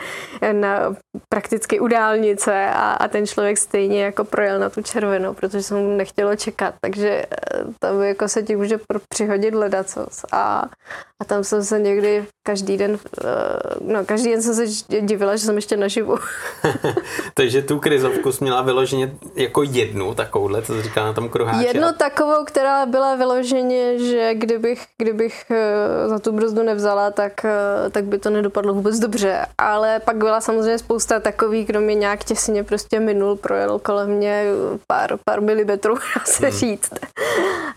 na prakticky u dálnice a, a ten člověk stejně jako projel na tu červenou, protože jsem mu nechtělo čekat, takže uh, tam jako se ti může přihodit ledacos. A, a tam jsem se někdy každý den, uh, no každý den jsem se divila, že jsem ještě naživu. takže tu krizovku jsi měla vyloženě jako jednu takovouhle, co jsi říkala na tom kruháči. Jednu takovou, která byla vyloženě vyloženě, že kdybych, kdybych eh, za tu brzdu nevzala, tak, eh, tak by to nedopadlo vůbec dobře. Ale pak byla samozřejmě spousta takových, kdo mě nějak těsně prostě minul, projel kolem mě pár, pár milimetrů, dá se hmm. říct.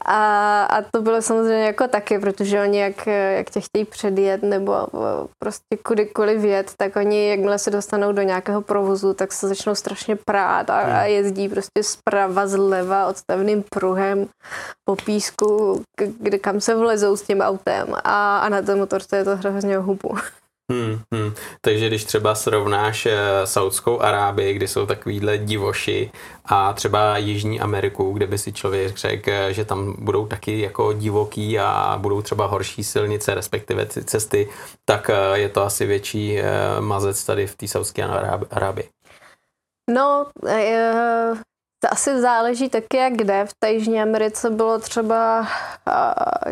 A, a to bylo samozřejmě jako taky, protože oni jak, jak tě chtějí předjet nebo eh, prostě kudykoliv jet, tak oni, jakmile se dostanou do nějakého provozu, tak se začnou strašně prát a, a hmm. jezdí prostě zprava, zleva, odstavným pruhem po písku, kde kam se vlezou s tím autem a, a na té motorce je to hrozně hubu. Hmm, hmm. Takže když třeba srovnáš eh, Saudskou Arábii, kde jsou takovýhle divoši a třeba Jižní Ameriku, kde by si člověk řekl, eh, že tam budou taky jako divoký a budou třeba horší silnice, respektive cesty, tak eh, je to asi větší mazec tady v té Saudské Arábii. No, to asi záleží taky, jak kde. V té Jižní Americe bylo třeba,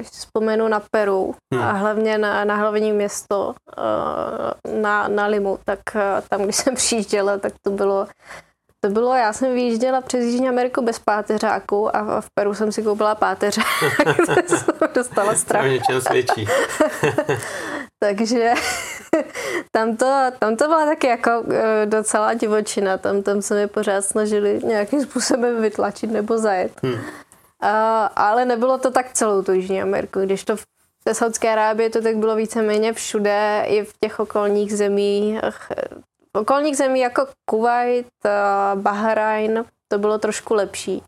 vzpomenu na Peru hmm. a hlavně na, na hlavní město, na, na Limu, tak tam, když jsem přijížděla, tak to bylo to bylo, já jsem vyjížděla přes Jižní Ameriku bez páteřáku a v Peru jsem si koupila páteřák. jsem dostala strach. To něčem svědčí. Takže tam to, tam to byla taky jako e, docela divočina. Tam, tam se mi pořád snažili nějakým způsobem vytlačit nebo zajet. Hmm. A, ale nebylo to tak celou tu Jižní Ameriku. Když to v té Saudské Arábie to tak bylo víceméně všude, i v těch okolních zemích. V okolních zemí jako Kuwait, Bahrajn, to bylo trošku lepší.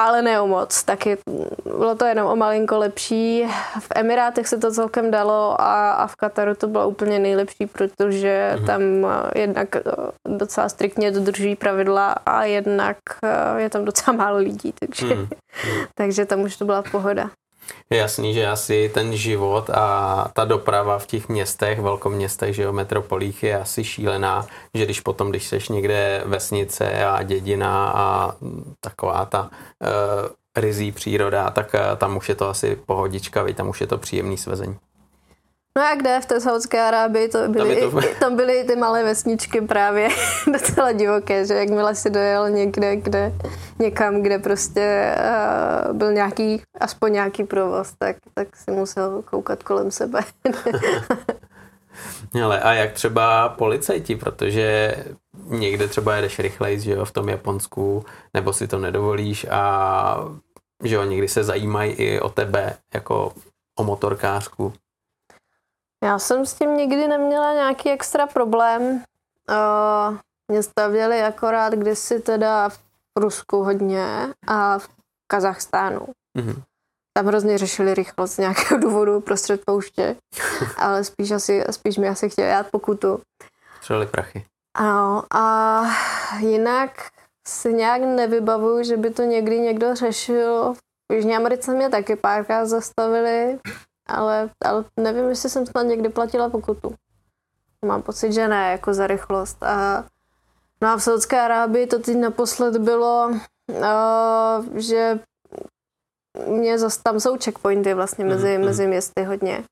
ale ne o moc, taky bylo to jenom o malinko lepší. V Emirátech se to celkem dalo a, a v Kataru to bylo úplně nejlepší, protože mm-hmm. tam eh, jednak eh, docela striktně dodržují pravidla a jednak eh, je tam docela málo lidí, takže, mm-hmm. takže tam už to byla pohoda. Je jasný, že asi ten život a ta doprava v těch městech, velkoměstech, že jo, metropolích je asi šílená, že když potom, když seš někde vesnice a dědina a taková ta uh, rizí příroda, tak uh, tam už je to asi pohodička, tam už je to příjemný svezení. No a kde v té Saudské Arábii, to byly, tam, to... tam byly ty malé vesničky právě docela divoké, že jakmile si dojel někde, kde, někam, kde prostě uh, byl nějaký, aspoň nějaký provoz, tak, tak si musel koukat kolem sebe. Ale a jak třeba policajti, protože někde třeba jedeš rychleji, že jo, v tom Japonsku, nebo si to nedovolíš a že jo, někdy se zajímají i o tebe, jako o motorkářku. Já jsem s tím nikdy neměla nějaký extra problém. Uh, mě stavěli akorát kdysi teda v Rusku hodně a v Kazachstánu. Mm-hmm. Tam hrozně řešili rychlost z nějakého důvodu prostřed pouště, ale spíš, asi, spíš mi asi chtěli dát pokutu. Třeli prachy. Ano, a jinak si nějak nevybavuju, že by to někdy někdo řešil. V Jižní Americe mě taky párkrát zastavili, ale, ale nevím, jestli jsem snad někdy platila pokutu. Mám pocit, že ne, jako za rychlost. A, no a v Saudské Arábii to teď naposled bylo, uh, že mě zase, tam jsou checkpointy vlastně mezi, mm-hmm. mezi městy hodně.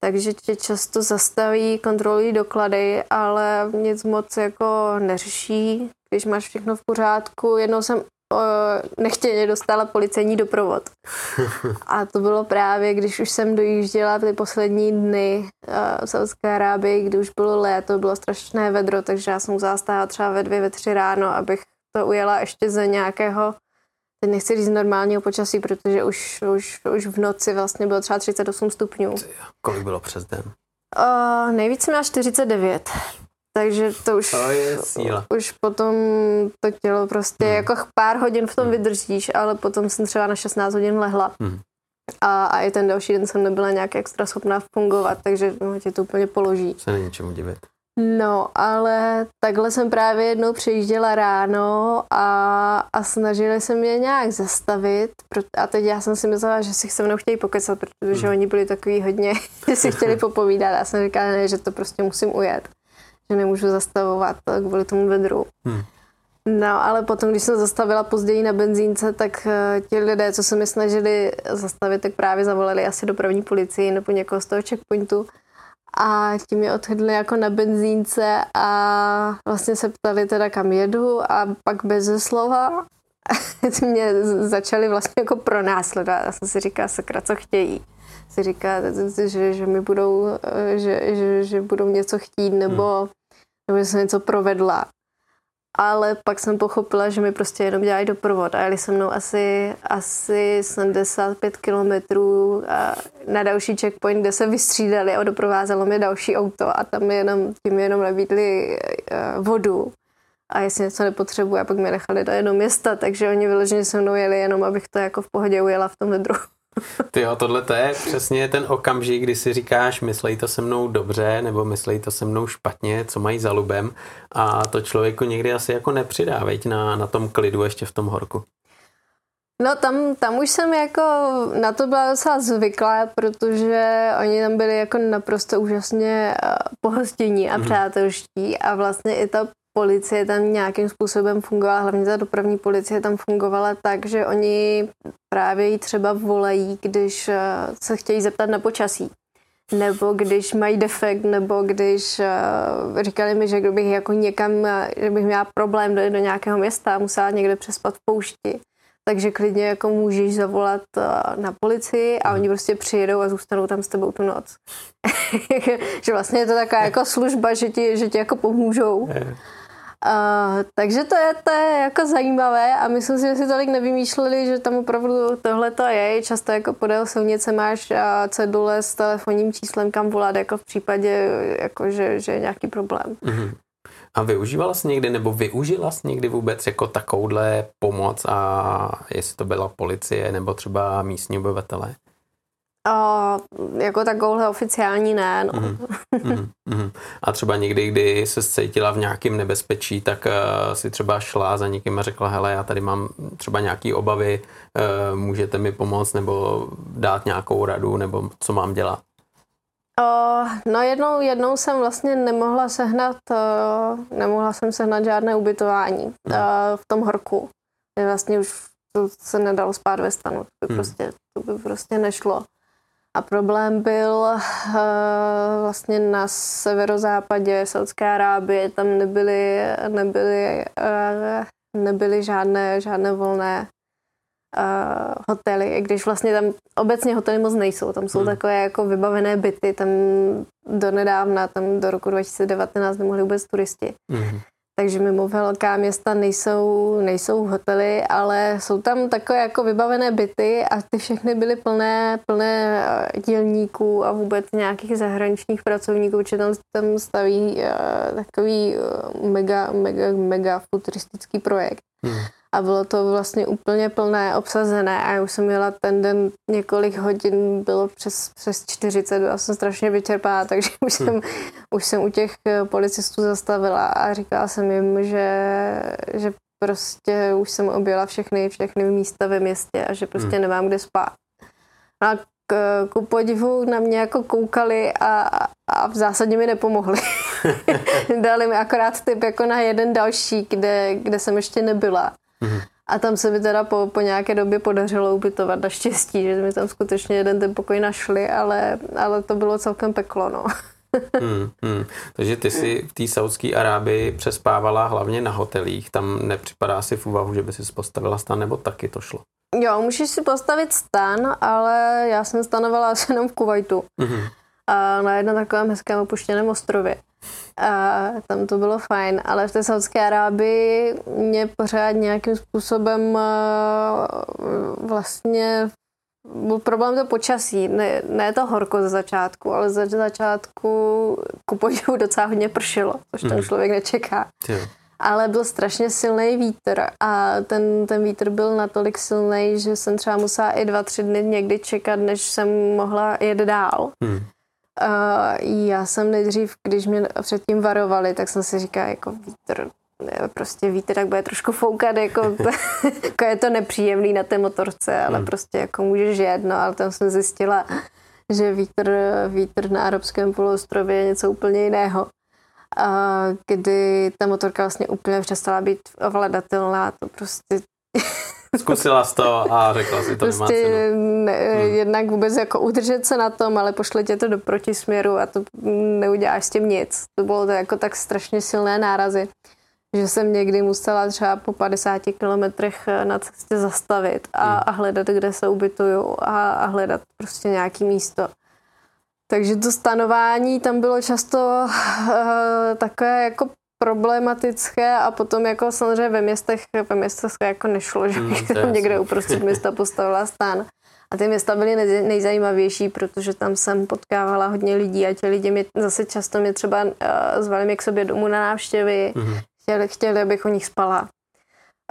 Takže tě často zastaví, kontrolují doklady, ale nic moc jako neřeší, když máš všechno v pořádku. Jednou jsem nechtěně dostala policejní doprovod. A to bylo právě, když už jsem dojížděla ty poslední dny v Saudské Arábii, kdy už bylo léto, bylo strašné vedro, takže já jsem musela stát třeba ve dvě, ve tři ráno, abych to ujela ještě ze nějakého teď nechci říct normálního počasí, protože už, už, už v noci vlastně bylo třeba 38 stupňů. Kolik bylo přes den? Uh, nejvíc jsem měla 49. Takže to už, to je síla. už potom to tělo prostě hmm. jako pár hodin v tom hmm. vydržíš, ale potom jsem třeba na 16 hodin lehla. Hmm. A, a i ten další den jsem nebyla nějak extra schopná fungovat, takže no, tě to úplně položí. Se není čemu divit. No, ale takhle jsem právě jednou přejížděla ráno a, a snažili se mě nějak zastavit. A teď já jsem si myslela, že si se mnou chtějí pokecat, protože hmm. oni byli takový hodně, že si chtěli popovídat. Já jsem říkala, ne, že to prostě musím ujet že nemůžu zastavovat kvůli tomu vedru. Hmm. No, ale potom, když jsem zastavila později na benzínce, tak uh, ti lidé, co se mi snažili zastavit, tak právě zavolali asi dopravní policii nebo někoho z toho checkpointu a ti mě odhydli jako na benzínce a vlastně se ptali teda kam jedu a pak bez slova mě začali vlastně jako pronásledovat. Já jsem si říkala, sakra, co chtějí si říká, že, že mi budou, že, že, že budou něco chtít nebo, hmm. nebo jsem něco provedla. Ale pak jsem pochopila, že mi prostě jenom dělají doprovod a jeli se mnou asi, asi 75 kilometrů na další checkpoint, kde se vystřídali a doprovázelo mi další auto a tam jenom, tím jenom nabídli eh, vodu a jestli něco nepotřebuji, a pak mě nechali do jedno města, takže oni vyloženě se mnou jeli jenom, abych to jako v pohodě ujela v tom vedru. Ty jo, tohle to je přesně ten okamžik, kdy si říkáš, myslej to se mnou dobře, nebo myslej to se mnou špatně, co mají za lubem a to člověku někdy asi jako nepřidá, veď, na, na tom klidu ještě v tom horku. No tam, tam už jsem jako na to byla docela zvyklá, protože oni tam byli jako naprosto úžasně eh, pohostění a mm. přátelští a vlastně i ta policie tam nějakým způsobem fungovala, hlavně ta dopravní policie tam fungovala tak, že oni právě ji třeba volají, když eh, se chtějí zeptat na počasí. Nebo když mají defekt, nebo když uh, říkali mi, že kdybych jako někam, že bych měla problém dojít do nějakého města a musela někde přespat v poušti, takže klidně jako můžeš zavolat uh, na policii a oni prostě přijedou a zůstanou tam s tebou tu noc. že vlastně je to taková jako služba, že ti, že ti jako pomůžou. Takže to je, to je jako zajímavé a myslím si, že si tolik nevymýšleli, že tam opravdu tohle to je. Často jako podél silnice máš cedule s telefonním číslem, kam volat, jako v případě, jako že, že je nějaký problém. Mm-hmm. A využívala jsi někdy, nebo využila jsi někdy vůbec jako takovouhle pomoc a jestli to byla policie nebo třeba místní obyvatele? A jako takovouhle oficiální ne, no. Mm, mm. A třeba někdy, kdy se cítila v nějakém nebezpečí, tak uh, si třeba šla za někým a řekla, hele, já tady mám třeba nějaké obavy, uh, můžete mi pomoct nebo dát nějakou radu, nebo co mám dělat? Uh, no jednou, jednou jsem vlastně nemohla sehnat, uh, nemohla jsem sehnat žádné ubytování uh, v tom horku. Vlastně už to se nedalo spát ve stanu, to by, hmm. prostě, to by prostě nešlo. A problém byl uh, vlastně na severozápadě Saudské Arábie, tam nebyly, nebyly, uh, nebyly žádné, žádné volné uh, hotely, když vlastně tam obecně hotely moc nejsou, tam jsou hmm. takové jako vybavené byty, tam do nedávna, tam do roku 2019 nemohli vůbec turisti. Hmm. Takže mimo velká města nejsou, nejsou hotely, ale jsou tam takové jako vybavené byty a ty všechny byly plné, plné eh, dělníků a vůbec nějakých zahraničních pracovníků, či tam, tam staví uh, takový uh, mega, mega, mega futuristický projekt. Hmm a bylo to vlastně úplně plné, obsazené a já už jsem měla ten den několik hodin, bylo přes, přes 40, byla jsem strašně vyčerpá, takže už, hmm. jsem, už jsem u těch eh, policistů zastavila a říkala jsem jim, že, že prostě už jsem objela všechny, všechny místa ve městě a že prostě hmm. nemám kde spát. A k, ku podivu na mě jako koukali a, a v zásadě mi nepomohli. Dali mi akorát typ jako na jeden další, kde, kde jsem ještě nebyla. Mm-hmm. A tam se mi teda po, po nějaké době podařilo ubytovat naštěstí, že mi tam skutečně jeden ten pokoj našli, ale, ale to bylo celkem peklo, no. hmm, hmm. Takže ty si v té Saudské Arábii přespávala hlavně na hotelích, tam nepřipadá si v úvahu, že by si postavila stan, nebo taky to šlo? Jo, můžeš si postavit stan, ale já jsem stanovala asi jenom v Kuwaitu. Mm-hmm. A na jednom takovém hezkém opuštěném ostrově. A tam to bylo fajn, ale v té Saudské Arábii mě pořád nějakým způsobem vlastně byl problém to počasí, ne, ne to horko ze začátku, ale ze začátku ku podivu docela hodně pršilo, což ten mhm. člověk nečeká. Yeah. Ale byl strašně silný vítr a ten, ten vítr byl natolik silný, že jsem třeba musela i dva, tři dny někdy čekat, než jsem mohla jet dál. Mm. Uh, já jsem nejdřív, když mě předtím varovali, tak jsem si říkala, jako vítr, ne, prostě vítr tak bude trošku foukat, jako, jako je to nepříjemný na té motorce, ale hmm. prostě jako můžeš jet, no, ale tam jsem zjistila, že vítr, vítr na arabském poloostrově je něco úplně jiného. A kdy ta motorka vlastně úplně přestala být ovladatelná, to prostě Zkusila jsi to a řekla si to prostě nemá cenu. Ne, hmm. Jednak vůbec jako udržet se na tom, ale pošle tě to do protisměru a to neuděláš s tím nic. To bylo to jako tak strašně silné nárazy, že jsem někdy musela třeba po 50 kilometrech na cestě zastavit a, hmm. a hledat, kde se ubytuju a, a hledat prostě nějaký místo. Takže to stanování tam bylo často uh, takové jako problematické a potom jako samozřejmě ve městech, ve městech jako nešlo, že bych mm, tam někde uprostřed města postavila stán. A ty města byly nejzajímavější, protože tam jsem potkávala hodně lidí a ti lidi mě zase často mě třeba uh, zvali mě k sobě domů na návštěvy, mm. chtěli, chtěli, abych u nich spala.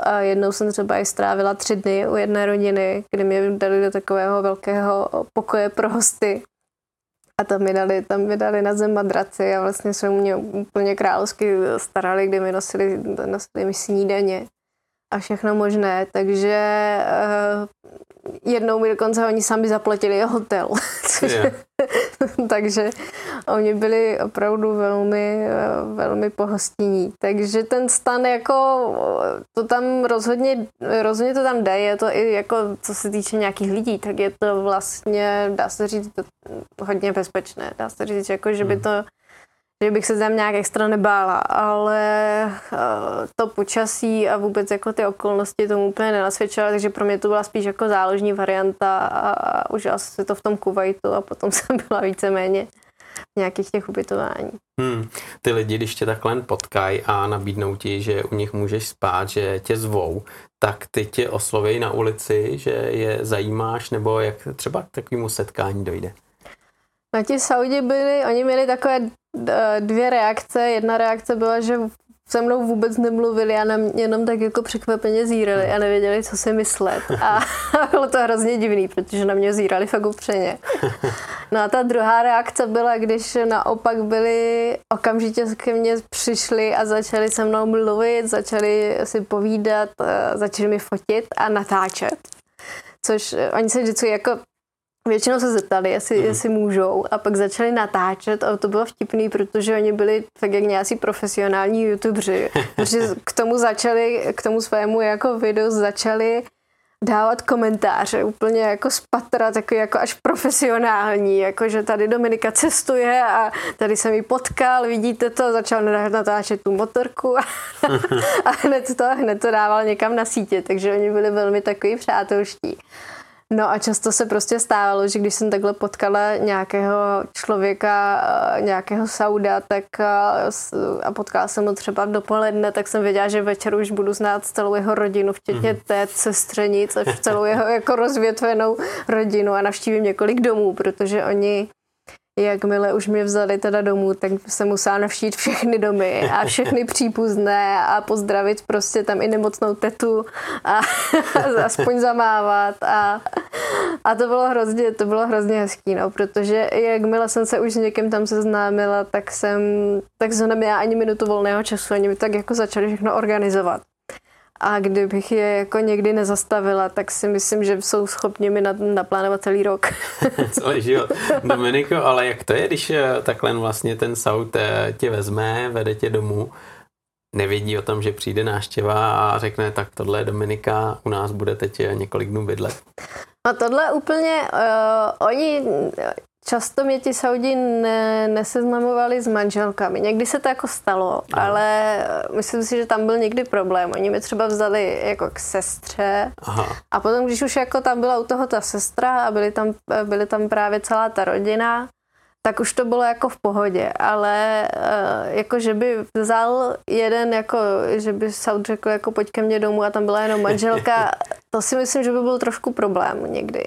A jednou jsem třeba i strávila tři dny u jedné rodiny, kdy mě dali do takového velkého pokoje pro hosty a tam mi dali, tam mi dali na zem madraci a vlastně se mě úplně královsky starali, kdy mi nosili, nosili mi snídaně a všechno možné, takže uh, jednou mi dokonce oni sami zaplatili hotel. Yeah. takže oni byli opravdu velmi, velmi pohostinní. Takže ten stan jako, to tam rozhodně, rozhodně to tam jde, je to i jako, co se týče nějakých lidí, tak je to vlastně, dá se říct, hodně bezpečné. Dá se říct, jako, že by hmm. to že bych se tam nějak extra nebála, ale uh, to počasí a vůbec jako ty okolnosti tomu úplně nenasvědčovaly, takže pro mě to byla spíš jako záložní varianta a užila jsem si to v tom Kuwaitu a potom jsem byla víceméně v nějakých těch ubytování. Hmm. Ty lidi, když tě takhle potkají a nabídnou ti, že u nich můžeš spát, že tě zvou, tak ty tě oslovějí na ulici, že je zajímáš, nebo jak třeba k takovému setkání dojde? Na ti Saudi byli, oni měli takové dvě reakce. Jedna reakce byla, že se mnou vůbec nemluvili a nám jenom tak jako překvapeně zírali a nevěděli, co si myslet. A bylo to hrozně divný, protože na mě zírali fakt upřeně. No a ta druhá reakce byla, když naopak byli okamžitě ke mně přišli a začali se mnou mluvit, začali si povídat, začali mi fotit a natáčet. Což oni se vždycky jako Většinou se zeptali, jestli, mm. jestli můžou a pak začali natáčet a to bylo vtipný, protože oni byli tak jak nějací profesionální youtubři, protože k tomu začali, k tomu svému jako videu začali dávat komentáře úplně jako z patra, takový jako až profesionální, jako že tady Dominika cestuje a tady jsem ji potkal, vidíte to, začal natáčet tu motorku a, a hned, to, hned to dával někam na sítě, takže oni byli velmi takový přátelští. No a často se prostě stávalo, že když jsem takhle potkala nějakého člověka, eh, nějakého sauda, tak eh, a potkala jsem ho třeba dopoledne, tak jsem věděla, že večer už budu znát celou jeho rodinu, včetně mm-hmm. té sestřenic a celou jeho jako rozvětvenou rodinu a navštívím několik domů, protože oni Jakmile už mě vzali teda domů, tak jsem musela navštít všechny domy a všechny přípuzné a pozdravit prostě tam i nemocnou tetu a, aspoň zamávat a, a to bylo hrozně, to bylo hrozně hezký, no, protože jakmile jsem se už s někým tam seznámila, tak jsem, tak jsem neměla ani minutu volného času, oni mi tak jako začali všechno organizovat. A kdybych je jako někdy nezastavila, tak si myslím, že jsou schopni mi naplánovat celý rok. celý život. Dominiko, ale jak to je, když eh, takhle vlastně ten saut eh, tě vezme, vede tě domů, nevědí o tom, že přijde náštěva a řekne, tak tohle je Dominika, u nás bude teď eh, několik dnů bydlet. A tohle úplně, uh, oni Často mě ti Saudi ne, neseznamovali s manželkami. Někdy se to jako stalo, no. ale myslím si, že tam byl někdy problém. Oni mi třeba vzali jako k sestře Aha. a potom, když už jako tam byla u toho ta sestra a byly tam, byly tam právě celá ta rodina, tak už to bylo jako v pohodě, ale uh, jako, že by vzal jeden, jako, že by Saud řekl, jako pojď ke mně domů a tam byla jenom manželka, to si myslím, že by byl trošku problém někdy.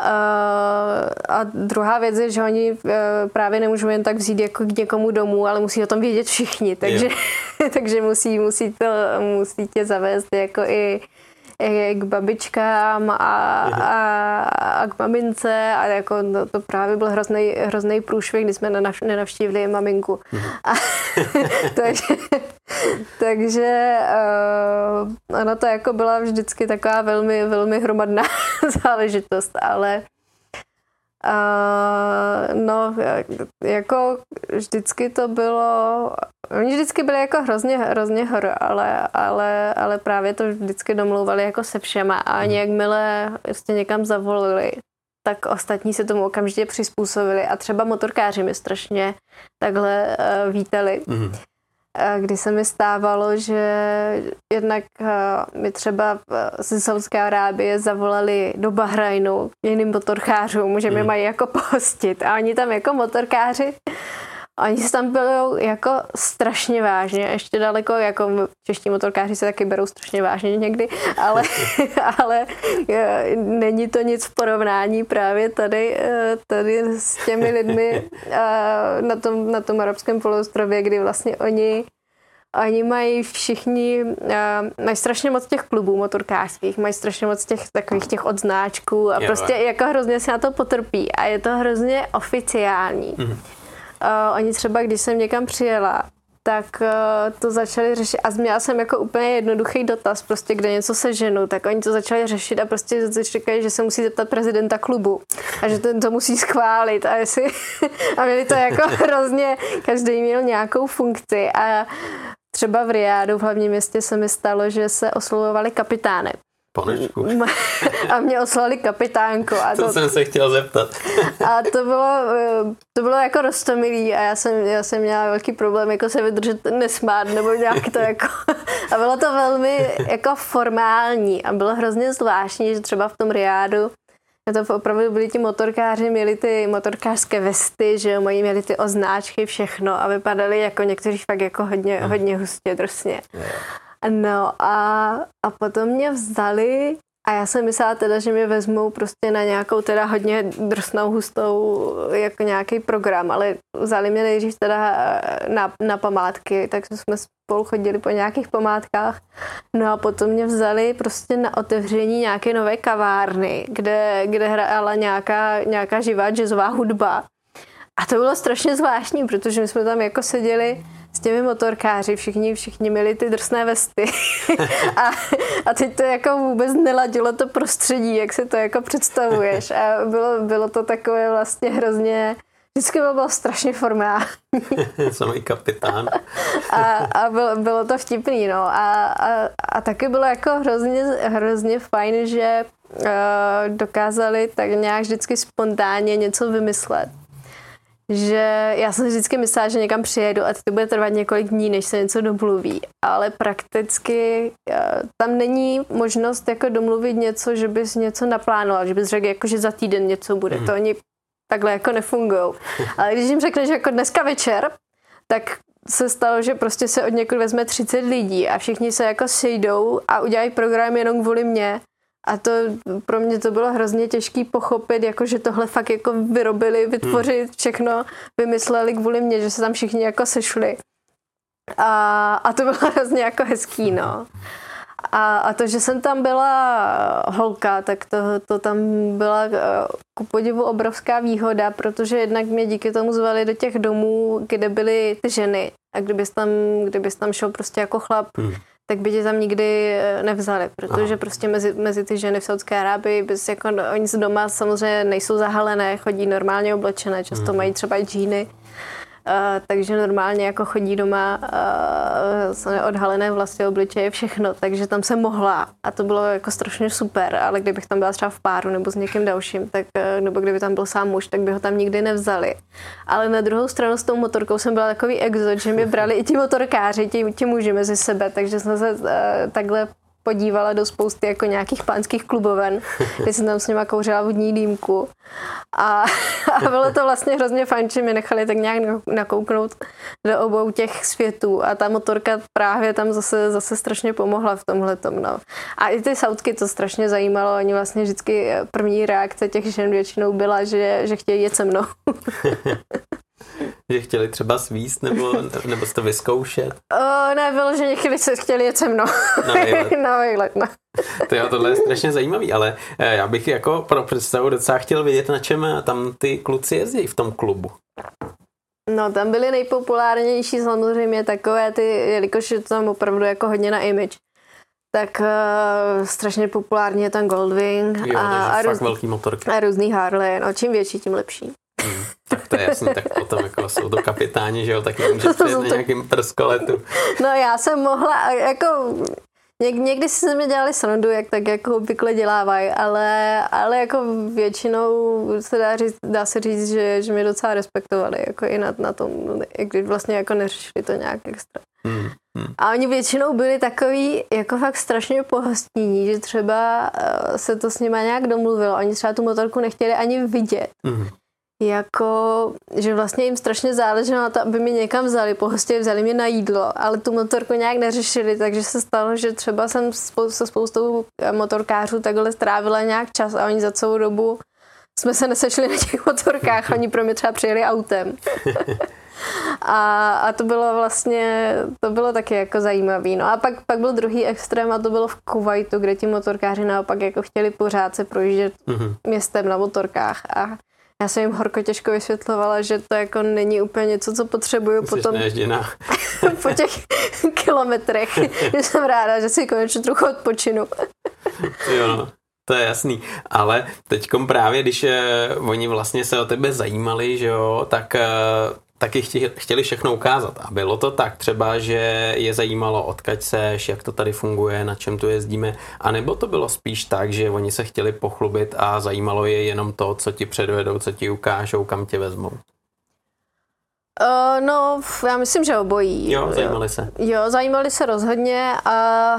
Uh, a druhá věc je, že oni uh, právě nemůžou jen tak vzít jako k někomu domů, ale musí o tom vědět všichni, takže, takže musí, musí, to, musí tě zavést jako i k babičkám a, a, a k mamince a jako to, to právě byl hrozný, hrozný průšvih, kdy jsme nenavštívili maminku. Mhm. A, takže takže uh, ono to jako byla vždycky taková velmi, velmi hromadná záležitost, ale Uh, no, jako vždycky to bylo, oni vždycky byli jako hrozně, hrozně hor, ale, ale, ale právě to vždycky domlouvali jako se všema a hmm. jakmile jste někam zavolili, tak ostatní se tomu okamžitě přizpůsobili a třeba motorkáři mi strašně takhle uh, vítali. Mm kdy se mi stávalo, že jednak mi třeba ze Saudské Arábie zavolali do Bahrajnu jiným motorkářům, že mě mm. mají jako postit a oni tam jako motorkáři Oni se tam byli jako strašně vážně, ještě daleko, jako čeští motorkáři se taky berou strašně vážně někdy, ale, ale e, není to nic v porovnání právě tady, e, tady s těmi lidmi na tom, na tom arabském poloostrově, kdy vlastně oni Oni mají všichni, uh, mají strašně moc těch klubů motorkářských, mají strašně moc těch takových těch odznáčků a jo, prostě jako hrozně se na to potrpí a je to hrozně oficiální. Mm-hmm. Uh, oni třeba, když jsem někam přijela, tak uh, to začali řešit. A měla jsem jako úplně jednoduchý dotaz, prostě kde něco se ženu, tak oni to začali řešit a prostě říkají, že se musí zeptat prezidenta klubu a že ten to musí schválit a jestli a měli to jako hrozně, každý měl nějakou funkci. A třeba v Riádu, v hlavním městě, se mi stalo, že se oslovovali kapitány. Panečku. a mě oslali kapitánko. A to, to jsem se chtěl zeptat. a to bylo, eh, to bylo jako rostomilý a já jsem, já jsem měla velký problém jako se vydržet nesmát nebo nějak to jako a bylo to velmi jako formální a bylo hrozně zvláštní, že třeba v tom Riádu to opravdu byli ti motorkáři, měli ty motorkářské vesty, že jo, mají měli ty oznáčky, všechno a vypadali jako někteří fakt jako hodně, hodně hustě, drsně. No a, a potom mě vzali A já jsem myslela teda, že mě vezmou prostě na nějakou teda hodně drsnou, hustou jako nějaký program, ale vzali mě nejdřív teda na, na památky, tak jsme spolu chodili po nějakých památkách. No a potom mě vzali prostě na otevření nějaké nové kavárny, kde, kde hrála nějaká, nějaká živá jazzová hudba. A to bylo strašně zvláštní, protože my jsme tam jako seděli s těmi motorkáři, všichni, všichni měli ty drsné vesty. a, a teď to jako vůbec neladilo to prostředí, jak si to jako představuješ. A bylo, bylo to takové vlastně hrozně, vždycky bylo, bylo strašně formální. Samý kapitán. a a bylo, bylo to vtipný, no. A, a, a taky bylo jako hrozně, hrozně fajn, že uh, dokázali tak nějak vždycky spontánně něco vymyslet že já jsem vždycky myslela, že někam přijedu a to bude trvat několik dní, než se něco domluví, ale prakticky eh, tam není možnost jako domluvit něco, že bys něco naplánoval, že bys řekl, jako, že za týden něco bude. Mm. To oni takhle jako nefungují. Ale když jim řekneš, že jako dneska večer, tak se stalo, že prostě se od někud vezme 30 lidí a všichni se jako sejdou a udělají program jenom kvůli mě a to pro mě to bylo hrozně těžký pochopit, jako že tohle fakt jako vyrobili, vytvořit hmm. všechno, vymysleli kvůli mě, že se tam všichni jako sešli. A, a to bylo hrozně jako hezký, no. A, a to, že jsem tam byla holka, tak to, to tam byla eh, ku podivu obrovská výhoda, protože jednak mě díky tomu zvali do těch domů, kde byly ty ženy. A kdybys tam, kdybys tam šel prostě jako chlap, hmm tak by tě tam nikdy eh, nevzali, protože Aha. prostě mezi, mezi ty ženy v Saudské Arábii bys jako, oni z doma samozřejmě nejsou zahalené, chodí normálně oblečené, často mm. mají třeba džíny, Uh, takže normálně jako chodí doma uh, neodhalené vlasy, obličeje, všechno, takže tam se mohla a to bylo jako strašně super, ale kdybych tam byla třeba v páru nebo s někým dalším, tak, uh, nebo kdyby tam byl sám muž, tak by ho tam nikdy nevzali. Ale na druhou stranu s tou motorkou jsem byla takový exot, že mě brali i ti motorkáři, ti, ti muži mezi sebe, takže jsme se uh, takhle podívala do spousty jako nějakých pánských kluboven, kde jsem tam s nima kouřila vodní dýmku. A, a bylo to vlastně hrozně fajn, že mi nechali tak nějak nakouknout do obou těch světů a ta motorka právě tam zase, zase strašně pomohla v tomhle no. A i ty sautky to strašně zajímalo, oni vlastně vždycky první reakce těch žen většinou byla, že, že chtějí jet se mnou. že chtěli třeba svíst nebo, nebo to vyzkoušet? O, ne, bylo, že chtěli, se chtěli jet se mnou. Na výlet. Na výlet, no. To jo, tohle je strašně zajímavý, ale eh, já bych jako pro představu docela chtěl vědět, na čem eh, tam ty kluci jezdí v tom klubu. No, tam byly nejpopulárnější samozřejmě takové ty, jelikož je to tam opravdu jako hodně na image, tak uh, strašně populárně je tam Goldwing jo, a, a, růz, velký motorky. a různý Harley. No, čím větší, tím lepší. Hmm, tak to je jasný, tak potom jako jsou to kapitáni, že jo, tak nemůže přijet na nějakým prskoletu. No já jsem mohla, jako Něk, někdy si se mě dělali srandu, jak tak jako obvykle dělávají, ale, ale jako většinou se dá, říct, dá se říct, že, že mě docela respektovali, jako i na, na tom, i když vlastně jako neřešili to nějak extra. Hmm, hmm. A oni většinou byli takový jako fakt strašně pohostinní, že třeba uh, se to s nimi nějak domluvilo, oni třeba tu motorku nechtěli ani vidět. Hmm jako, že vlastně jim strašně záleželo na to, aby mě někam vzali, pohostě vzali mě na jídlo, ale tu motorku nějak neřešili, takže se stalo, že třeba jsem se spoustou motorkářů takhle strávila nějak čas a oni za celou dobu jsme se nesešli na těch motorkách, oni pro mě třeba přijeli autem. a, a to bylo vlastně, to bylo taky jako zajímavý. No a pak, pak byl druhý extrém a to bylo v Kuwaitu, kde ti motorkáři naopak jako chtěli pořád se projíždět mm-hmm. městem na motorkách a já jsem jim horko těžko vysvětlovala, že to jako není úplně něco, co potřebuju Jsi potom po těch kilometrech. jsem ráda, že si konečně trochu odpočinu. jo, no. To je jasný, ale teďkom právě, když eh, oni vlastně se o tebe zajímali, že jo, tak eh, taky chtěli všechno ukázat. A bylo to tak třeba, že je zajímalo, odkaď seš, jak to tady funguje, na čem tu jezdíme, a nebo to bylo spíš tak, že oni se chtěli pochlubit a zajímalo je jenom to, co ti předvedou, co ti ukážou, kam tě vezmou. Uh, no, já myslím, že obojí. Jo, zajímali se. Jo, zajímali se rozhodně a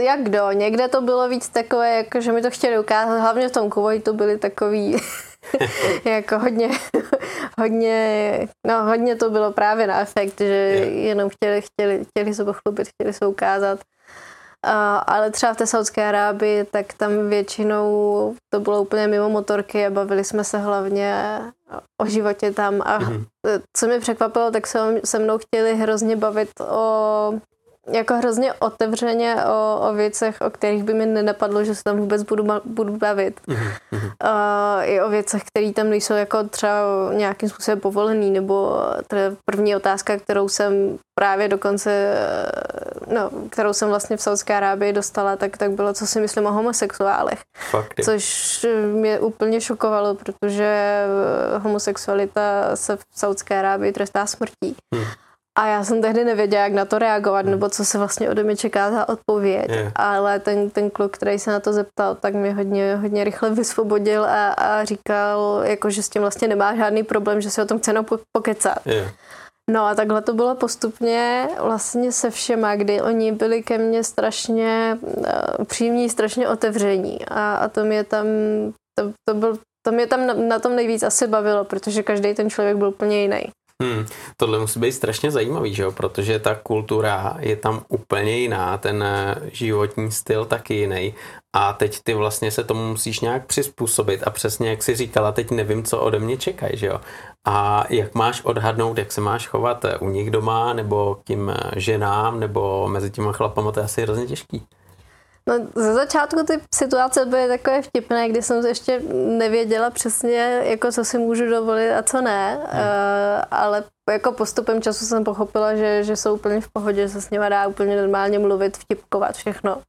jak kdo, někde to bylo víc takové, jako že mi to chtěli ukázat, hlavně v tom to byli takový jako hodně, hodně, no hodně to bylo právě na efekt, že yeah. jenom chtěli, chtěli, chtěli se pochlubit, chtěli se ukázat. A, ale třeba v té Saudské Arábii, tak tam většinou to bylo úplně mimo motorky a bavili jsme se hlavně o životě tam. A mm-hmm. co mi překvapilo, tak se, se mnou chtěli hrozně bavit o jako hrozně otevřeně o, o věcech, o kterých by mi nenapadlo, že se tam vůbec budu, budu bavit. Mm-hmm. Uh, I o věcech, které tam nejsou jako třeba nějakým způsobem povolený, nebo to je první otázka, kterou jsem právě dokonce, no, kterou jsem vlastně v Saudské Arábii dostala, tak, tak bylo, co si myslím o homosexuálech. Fakt, což mě úplně šokovalo, protože homosexualita se v Saudské Arábii trestá smrtí. Hmm. A já jsem tehdy nevěděla, jak na to reagovat, nebo co se vlastně ode mě čeká za odpověď. Yeah. Ale ten, ten kluk, který se na to zeptal, tak mě hodně, hodně rychle vysvobodil a, a říkal, jako, že s tím vlastně nemá žádný problém, že se o tom chce pokecat. Yeah. No a takhle to bylo postupně vlastně se všema, kdy oni byli ke mně strašně uh, upřímní, strašně otevření a, a to mě tam, to, to, byl, to mě tam na, na tom nejvíc asi bavilo, protože každý ten člověk byl úplně jiný. Hmm, tohle musí být strašně zajímavý, že jo? protože ta kultura je tam úplně jiná, ten eh, životní styl taky jiný. A teď ty vlastně se tomu musíš nějak přizpůsobit a přesně jak si říkala, teď nevím, co ode mě čekají, že jo. A jak máš odhadnout, jak se máš chovat eh, u nich doma, nebo k tím eh, ženám, nebo mezi těma chlapama, to je asi hrozně těžký. No, ze začátku ty situace byly takové vtipné, kdy jsem ještě nevěděla přesně, jako co si můžu dovolit a co ne, hmm. uh, ale jako postupem času jsem pochopila, že, že jsou úplně v pohodě, že se s nimi dá úplně normálně mluvit, vtipkovat, všechno.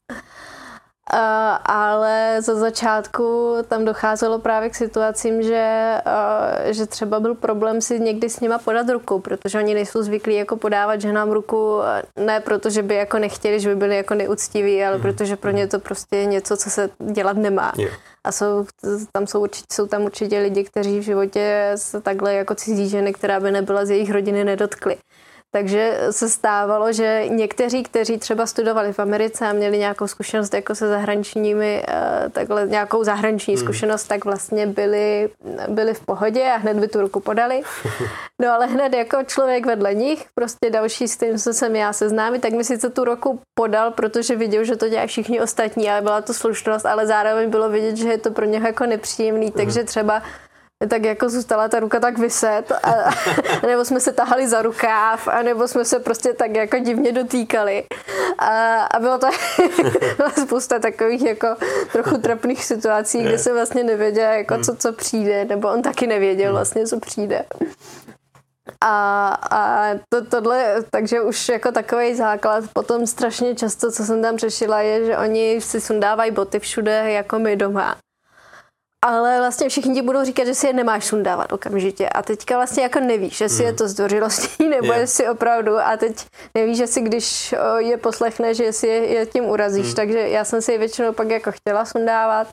Uh, ale za začátku tam docházelo právě k situacím, že, uh, že třeba byl problém si někdy s nima podat ruku, protože oni nejsou zvyklí jako podávat ženám ruku, ne proto, že by jako nechtěli, že by byli jako neúctiví, ale mm. protože pro ně to prostě je něco, co se dělat nemá. Yeah. A jsou, tam jsou, určitě, jsou tam určitě lidi, kteří v životě se takhle jako cizí ženy, která by nebyla z jejich rodiny, nedotkli. Takže se stávalo, že někteří, kteří třeba studovali v Americe a měli nějakou zkušenost jako se zahraničními, eh, takhle nějakou zahraniční hmm. zkušenost, tak vlastně byli, byli v pohodě a hned by tu ruku podali. No ale hned jako člověk vedle nich, prostě další s tím se jsem já seznámit, tak mi sice tu ruku podal, protože viděl, že to dělají všichni ostatní, ale byla to slušnost, ale zároveň bylo vidět, že je to pro něho jako nepříjemný, takže hmm. třeba tak jako zůstala ta ruka tak vyset, a, nebo jsme se tahali za rukáv, a nebo jsme se prostě tak jako divně dotýkali. A, a bylo to spousta takových jako trochu trapných situací, kde se vlastně nevěděl, jako co, co přijde, nebo on taky nevěděl vlastně, co přijde. A, a to, tohle, takže už jako takový základ, potom strašně často, co jsem tam řešila, je, že oni si sundávají boty všude, jako my doma ale vlastně všichni ti budou říkat, že si je nemáš sundávat okamžitě a teďka vlastně jako nevíš, jestli mm. je to zdvořilostí nebo yeah. jestli opravdu a teď nevíš, jestli když je poslechne, že si je, je tím urazíš, mm. takže já jsem si je většinou pak jako chtěla sundávat,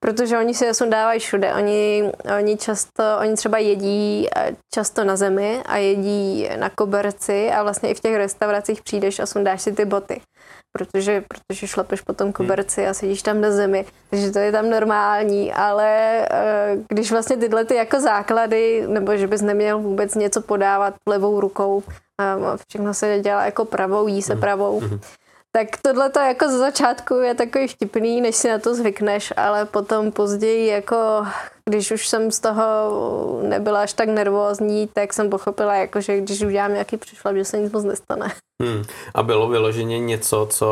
protože oni si je sundávají všude, oni, oni často, oni třeba jedí často na zemi a jedí na koberci a vlastně i v těch restauracích přijdeš a sundáš si ty boty protože, protože šlapeš po tom koberci a sedíš tam na zemi, takže to je tam normální, ale eh, když vlastně tyhle ty jako základy, nebo že bys neměl vůbec něco podávat levou rukou, všechno se dělá jako pravou, jí se mhm. pravou, mm-hmm. Tak tohle to jako za začátku je takový vtipný, než si na to zvykneš, ale potom později jako když už jsem z toho nebyla až tak nervózní, tak jsem pochopila, jako, že když udělám nějaký přišla, že se nic moc nestane. Hmm. A bylo vyloženě něco, co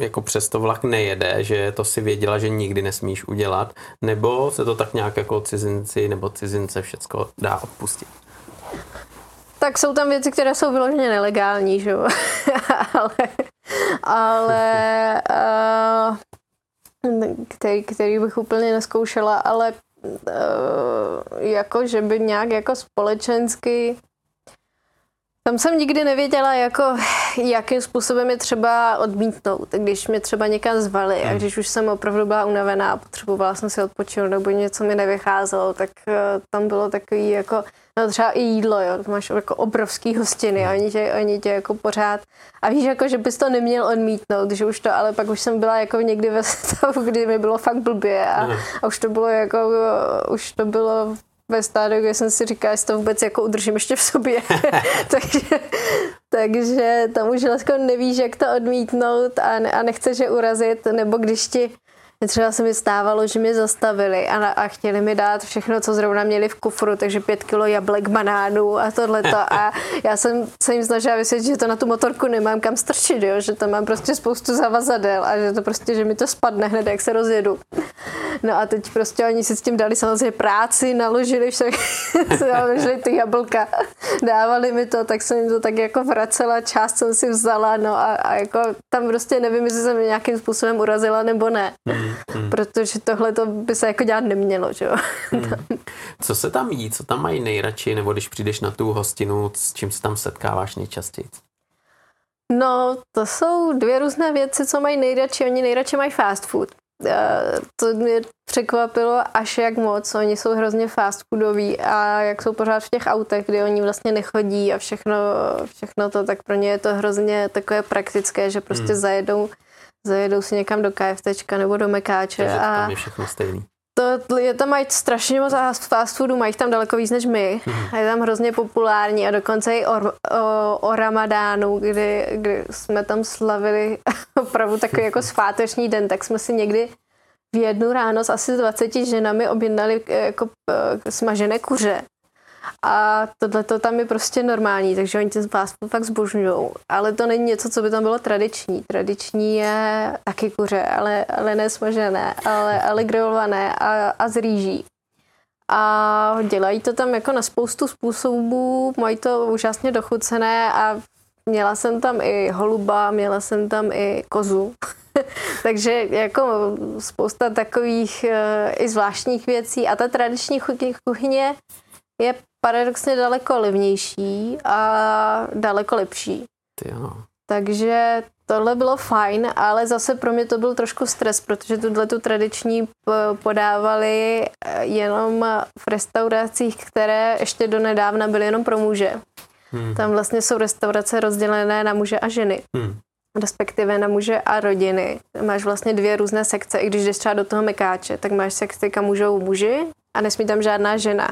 jako přesto vlak nejede, že to si věděla, že nikdy nesmíš udělat, nebo se to tak nějak jako cizinci nebo cizince všecko dá odpustit? Tak jsou tam věci, které jsou vyloženě nelegální, že jo? ale ale uh, který, který bych úplně neskoušela, ale jako, že by nějak jako společensky tam jsem nikdy nevěděla, jako, jakým způsobem je třeba odmítnout, když mě třeba někam zvali a hmm. když už jsem opravdu byla unavená a potřebovala jsem si odpočinout nebo něco mi nevycházelo, tak uh, tam bylo takový jako, no třeba i jídlo, jo, máš jako obrovský hostiny a oni tě, oni tě jako pořád a víš jako, že bys to neměl odmítnout, že už to, ale pak už jsem byla jako někdy ve stavu, kdy mi bylo fakt blbě a, hmm. a už to bylo jako, už to bylo ve stádiu, kde jsem si říkala, jestli to vůbec jako udržím ještě v sobě. takže, takže tam už jako nevíš, jak to odmítnout a, a nechceš je urazit, nebo když ti Třeba se mi stávalo, že mě zastavili a, a chtěli mi dát všechno, co zrovna měli v kufru, takže pět kilo jablek, banánů a tohleto. A já jsem se jim snažila vysvětlit, že to na tu motorku nemám kam strčit, jo? že tam mám prostě spoustu zavazadel a že to prostě, že mi to spadne hned, jak se rozjedu. No a teď prostě oni si s tím dali samozřejmě práci, naložili však, naložili ty jablka, dávali mi to, tak jsem jim to tak jako vracela, část jsem si vzala, no a, a jako tam prostě nevím, jestli jsem nějakým způsobem urazila nebo ne. Mm mm. protože tohle to by se jako dělat nemělo, že jo. Mm. Co se tam jí, co tam mají nejradši, nebo když přijdeš na tu hostinu, s čím se tam setkáváš nejčastěji? No, to jsou dvě různé věci, co mají nejradši. Oni nejradši mají fast food. Uh, to mě překvapilo až jak moc. Oni jsou hrozně fast foodoví a jak jsou pořád v těch autech, kde oni vlastně nechodí a všechno, všechno to, tak pro ně je to hrozně takové praktické, že prostě hmm. zajedou zajedou si někam do KFTčka nebo do Mekáče. Takže a tam je všechno stejný. To, je tam mají strašně moc fast foodu, mají tam daleko víc než my. Mm. A je tam hrozně populární a dokonce i o, o, o ramadánu, kdy, kdy jsme tam slavili opravdu takový jako sváteční den, tak jsme si někdy v jednu ráno s asi 20 ženami objednali eh, jako eh, smažené kuře. A tohle to tam je prostě normální, takže oni ten fast food fakt zbožňují. Ale to není něco, co by tam bylo tradiční. Tradiční je taky kuře, ale, ale ne smažené, ale, ale grilované a, a z rýží. A dělají to tam jako na spoustu způsobů, mají to úžasně dochucené a měla jsem tam i holuba, měla jsem tam i kozu. Takže jako spousta takových e, i zvláštních věcí. A ta tradiční kuchyně je paradoxně daleko levnější a daleko lepší. Ty jo. Takže tohle bylo fajn, ale zase pro mě to byl trošku stres, protože tuhle tu tradiční podávali eh, jenom v restauracích, které ještě do nedávna byly jenom pro muže. Hmm. Tam vlastně jsou restaurace rozdělené na muže a ženy. Hmm. Respektive na muže a rodiny. Máš vlastně dvě různé sekce, i když jdeš třeba do toho mekáče, tak máš sekci, kam můžou muži a nesmí tam žádná žena.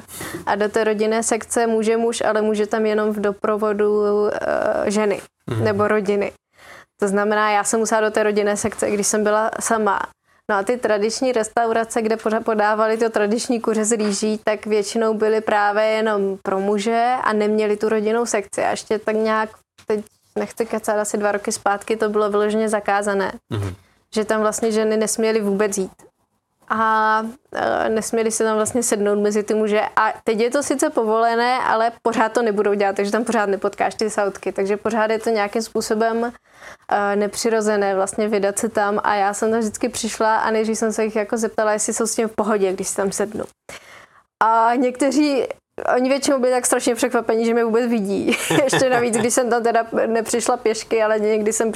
A do té rodinné sekce může muž, ale může tam jenom v doprovodu uh, ženy mm-hmm. nebo rodiny. To znamená, já jsem musela do té rodinné sekce, když jsem byla sama. No a ty tradiční restaurace, kde podávali to tradiční kuře z rýží, tak většinou byly právě jenom pro muže a neměli tu rodinnou sekci. A ještě tak nějak, teď nechci kecat, asi dva roky zpátky to bylo vyloženě zakázané. Mm-hmm. Že tam vlastně ženy nesměly vůbec jít a e, nesměli se tam vlastně sednout mezi ty muže. A teď je to sice povolené, ale pořád to nebudou dělat, takže tam pořád nepotkáš ty sautky. Takže pořád je to nějakým způsobem e, nepřirozené vlastně vydat se tam a já jsem tam vždycky přišla a než jsem se jich jako zeptala, jestli jsou s tím v pohodě, když si tam sednu. A někteří Oni většinou byli tak strašně překvapení, že mě vůbec vidí. Ještě navíc, když jsem tam teda nepřišla pěšky, ale někdy jsem,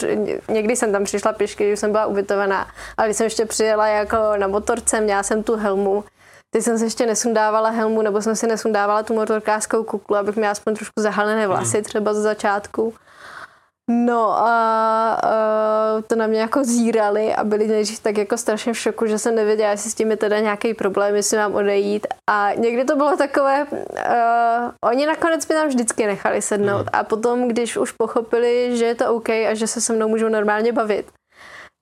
někdy jsem tam přišla pěšky, když jsem byla ubytovaná. Ale když jsem ještě přijela jako na motorce, měla jsem tu helmu, Teď jsem se ještě nesundávala helmu, nebo jsem si nesundávala tu motorkářskou kuklu, abych měla aspoň trošku zahalené vlasy hmm. třeba ze začátku. No a uh, to na mě jako zírali a byli nejdřív tak jako strašně v šoku, že jsem nevěděla, jestli s tím je teda nějaký problém, jestli mám odejít. A někdy to bylo takové, uh, oni nakonec mi tam vždycky nechali sednout mm. a potom, když už pochopili, že je to OK a že se se mnou můžou normálně bavit,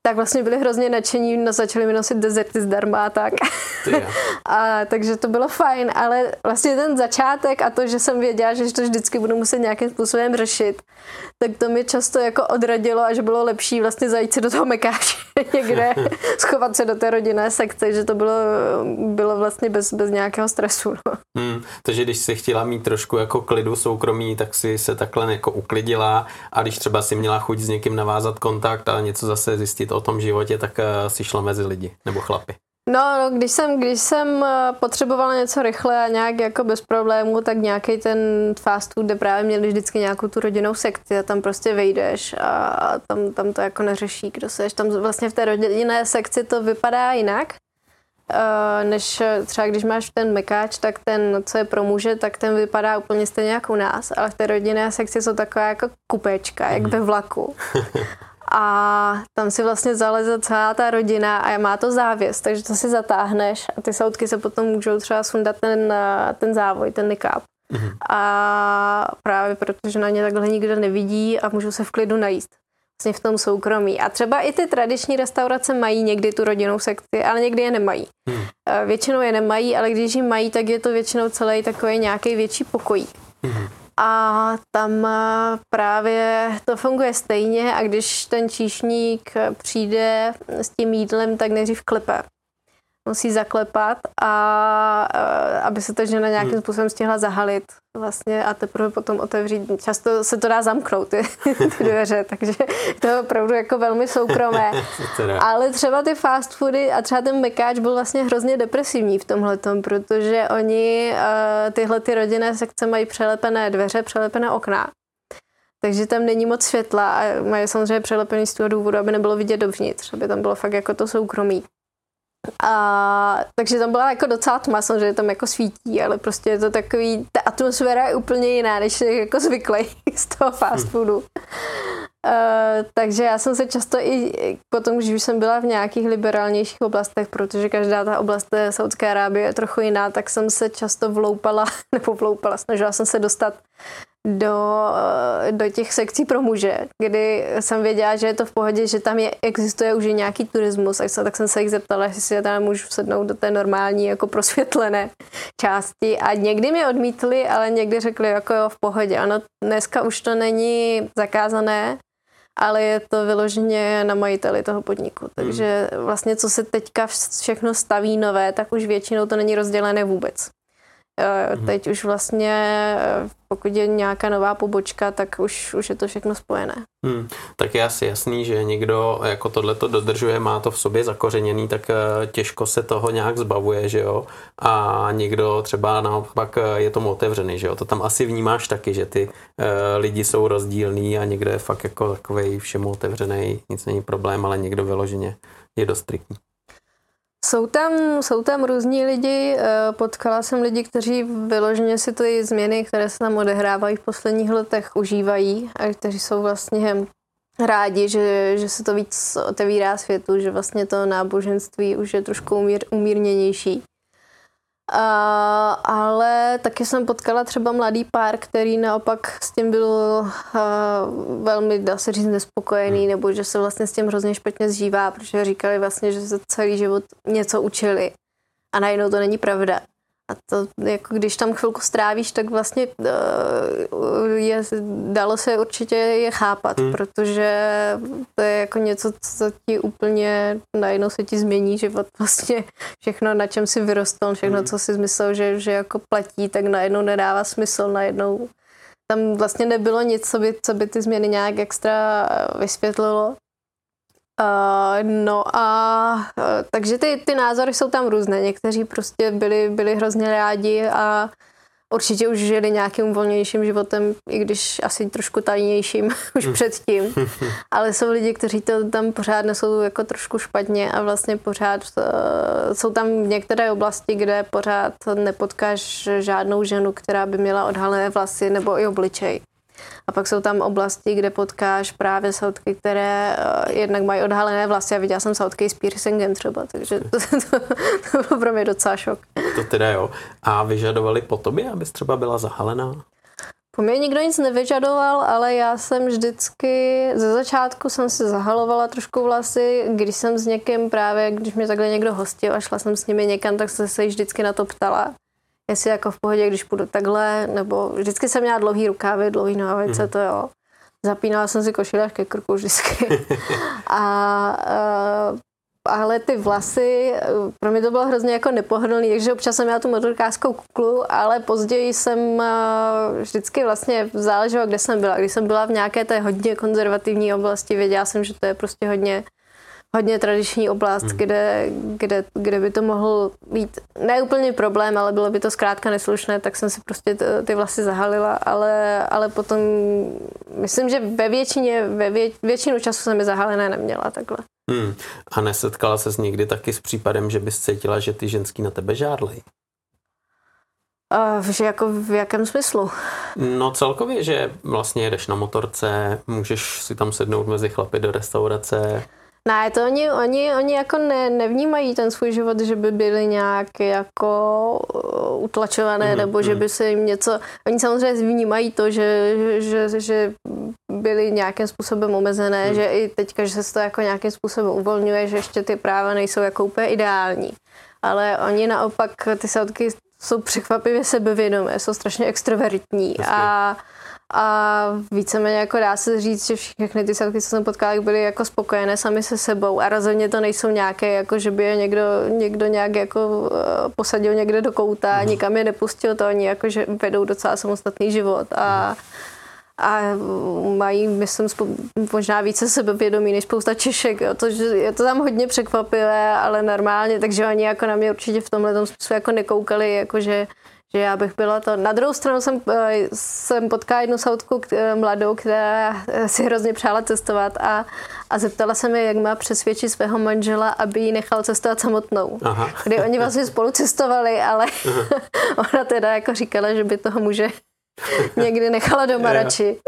tak vlastně byli hrozně nadšení, no, začali mi nosit dezerty zdarma a tak. a, takže to bylo fajn, ale vlastně ten začátek a to, že jsem věděla, že to vždycky budu muset nějakým způsobem řešit, tak to mi často jako odradilo a že bylo lepší vlastně zajít si do toho mekáče někde, schovat se do té rodinné sekce, že to bylo, bylo vlastně bez, bez nějakého stresu. No. Hmm, takže když si chtěla mít trošku jako klidu soukromí, tak si se takhle jako uklidila a když třeba si měla chuť s někým navázat kontakt a něco zase zjistit o tom životě, tak uh, si šla mezi lidi nebo chlapy. No, no, když jsem, když jsem eh, potřebovala něco rychle a nějak jako bez problémů, tak nějaký ten fast food, kde právě měli vždycky nějakou tu rodinnou sekci a tam prostě vejdeš a tam, tam to jako neřeší, kdo seš. Tam vlastně v té rodinné sekci to vypadá jinak, eh, než třeba když máš ten mekáč, tak ten, co je pro muže, tak ten vypadá úplně stejně jako u nás, ale v té rodinné sekci jsou taková jako kupečka, jak mhm. ve vlaku. a tam si vlastně zaleze celá ta rodina a má to závěs, takže to si zatáhneš a ty sautky se potom můžou třeba sundat ten, ten závoj, ten nikáb. Mm-hmm. A právě protože na ně takhle nikdo nevidí a můžou se v klidu najíst vlastně v tom soukromí. A třeba i ty tradiční restaurace mají někdy tu rodinnou sekci, ale někdy je nemají. Hmm. Většinou je nemají, ale když ji mají, tak je to většinou celý takový nějaký větší pokoj. Hmm. A tam právě to funguje stejně a když ten číšník přijde s tím jídlem, tak nejdřív klepe musí zaklepat a aby se ta žena nějakým hmm. způsobem stihla zahalit vlastně a teprve potom otevřít. Často se to dá zamknout, ty, ty dveře, takže to je opravdu jako velmi soukromé. Ale třeba ty fast foody a třeba ten mekáč byl vlastně hrozně depresivní v tomhle protože oni tyhle ty rodinné sekce mají přelepené dveře, přelepené okna. Takže tam není moc světla a mají samozřejmě přelepený z toho důvodu, aby nebylo vidět dovnitř, aby tam bylo fakt jako to soukromí. A, takže tam byla jako docela tma, samozřejmě tam jako svítí, ale prostě je to takový, ta atmosféra je úplně jiná, než je jako zvyklý z toho fast hm. foodu. Uh, takže já jsem se často i potom, když už jsem byla v nějakých liberálnějších oblastech, protože každá ta oblast Saudské Arábie je trochu jiná, tak jsem se často vloupala, nebo vloupala, snažila jsem se dostat do, do těch sekcí pro muže, kdy jsem věděla, že je to v pohodě, že tam je, existuje už nějaký turismus, tak, tak jsem se jich zeptala, jestli si tam můžu sednout do té normální jako prosvětlené části a někdy mi odmítli, ale někdy řekli jako jo, v pohodě. Ano, dneska už to není zakázané, ale je to vyloženě na majiteli toho podniku. Hmm. Takže vlastně co se teďka všechno staví nové, tak už většinou to není rozdělené vůbec. Mm-hmm. Teď už vlastně, eh, pokud je nějaká nová pobočka, tak už, už je to všechno spojené. Hmm. Tak je asi jasný, že někdo jako tohle to dodržuje, má to v sobě zakořeněný, tak eh, těžko se toho nějak zbavuje, že jo. A někdo třeba naopak je tomu otevřený, že jo. To tam asi vnímáš taky, že ty lidi jsou rozdílní a někdo je fakt jako takový všemu otevřený, nic není problém, ale někdo vyloženě je dost striktní. Jsou tam, jsou tam různí lidi, eh, potkala jsem lidi, kteří vyloženě si ty změny, které se tam odehrávají v posledních letech, užívají a kteří jsou vlastně rádi, že, že se to víc otevírá světu, že vlastně to náboženství už je trošku umír, umírněnější. A, ale taky jsem potkala třeba mladý pár, který naopak s tím byl a, velmi, dá se říct, nespokojený, hmm. nebo že se vlastně s tím hrozně špatně zžívá, protože říkali vlastně, že se celý život něco učili a najednou to není pravda. A to, jako když tam chvilku strávíš, tak vlastně uh, je, dalo se určitě je chápat, hmm. protože to je jako něco, co ti úplně najednou se ti změní život. Vlastně všechno, na čem si vyrostl, všechno, hmm. co si myslel, že, že jako platí, tak najednou nedává smysl, najednou tam vlastně nebylo nic, co by, co by ty změny nějak extra vysvětlilo. Uh, no a uh, takže ty, ty názory jsou tam různé. Někteří prostě byli, byli hrozně rádi a určitě už žili nějakým volnějším životem, i když asi trošku tajnějším už předtím. Ale jsou lidi, kteří to tam pořád nesou jako trošku špatně a vlastně pořád uh, jsou tam některé oblasti, kde pořád nepotkáš žádnou ženu, která by měla odhalené vlasy nebo i obličej. A pak jsou tam oblasti, kde potkáš právě sautky, které uh, jednak mají odhalené vlasy. A viděla jsem sautky s piercingem třeba, takže to, to, to bylo pro mě docela šok. To teda jo. A vyžadovali po tobě, abys třeba byla zahalená? Po mě nikdo nic nevyžadoval, ale já jsem vždycky, ze začátku jsem si zahalovala trošku vlasy, když jsem s někým právě, když mě takhle někdo hostil a šla jsem s nimi někam, tak jsem se jich vždycky na to ptala jestli jako v pohodě, když půjdu takhle, nebo vždycky jsem měla dlouhý rukávy, dlouhý nohavice, mm. to jo. Zapínala jsem si košile až ke krku vždycky. a, a ale ty vlasy, pro mě to bylo hrozně jako nepohodlný, takže občas jsem měla tu motorkářskou kuklu, ale později jsem vždycky vlastně záleželo, kde jsem byla. Když jsem byla v nějaké té hodně konzervativní oblasti, věděla jsem, že to je prostě hodně hodně tradiční oblast, hmm. kde, kde, kde by to mohl být ne úplně problém, ale bylo by to zkrátka neslušné, tak jsem si prostě ty, ty vlasy zahalila, ale, ale potom myslím, že ve většině, ve vě, většinu času jsem je zahalené neměla takhle. Hmm. A nesetkala ses někdy taky s případem, že bys cítila, že ty ženský na tebe žádlej? A že jako v jakém smyslu? No celkově, že vlastně jedeš na motorce, můžeš si tam sednout mezi chlapy do restaurace. Ne, to oni, oni, oni jako ne, nevnímají ten svůj život, že by byli nějak jako uh, utlačované, mm, nebo že by se jim něco... Oni samozřejmě vnímají to, že, že, že byli nějakým způsobem omezené, mm. že i teďka, že se to jako nějakým způsobem uvolňuje, že ještě ty práva nejsou jako úplně ideální. Ale oni naopak, ty sautky jsou překvapivě sebevědomé, jsou strašně extrovertní a, a víceméně jako dá se říct, že všechny ty satky, co jsem potkala, byly jako spokojené sami se sebou a rozhodně to nejsou nějaké, jako že by je někdo, někdo nějak jako eh, posadil někde do kouta mm. nikam je nepustil, to oni jako, že vedou docela samostatný život a mm a mají, myslím, možná více sebevědomí než spousta Češek. Jo. To, je to tam hodně překvapivé, ale normálně, takže oni jako na mě určitě v tomhle tom smyslu jako nekoukali, jako že, že já bych byla to. Na druhou stranu jsem, eh, jsem potkala jednu sautku eh, mladou, která si hrozně přála cestovat a, a zeptala se mi, jak má přesvědčit svého manžela, aby ji nechal cestovat samotnou. Aha. Kdy oni vlastně spolu cestovali, ale ona teda jako říkala, že by toho muže někdy nechala doma radši,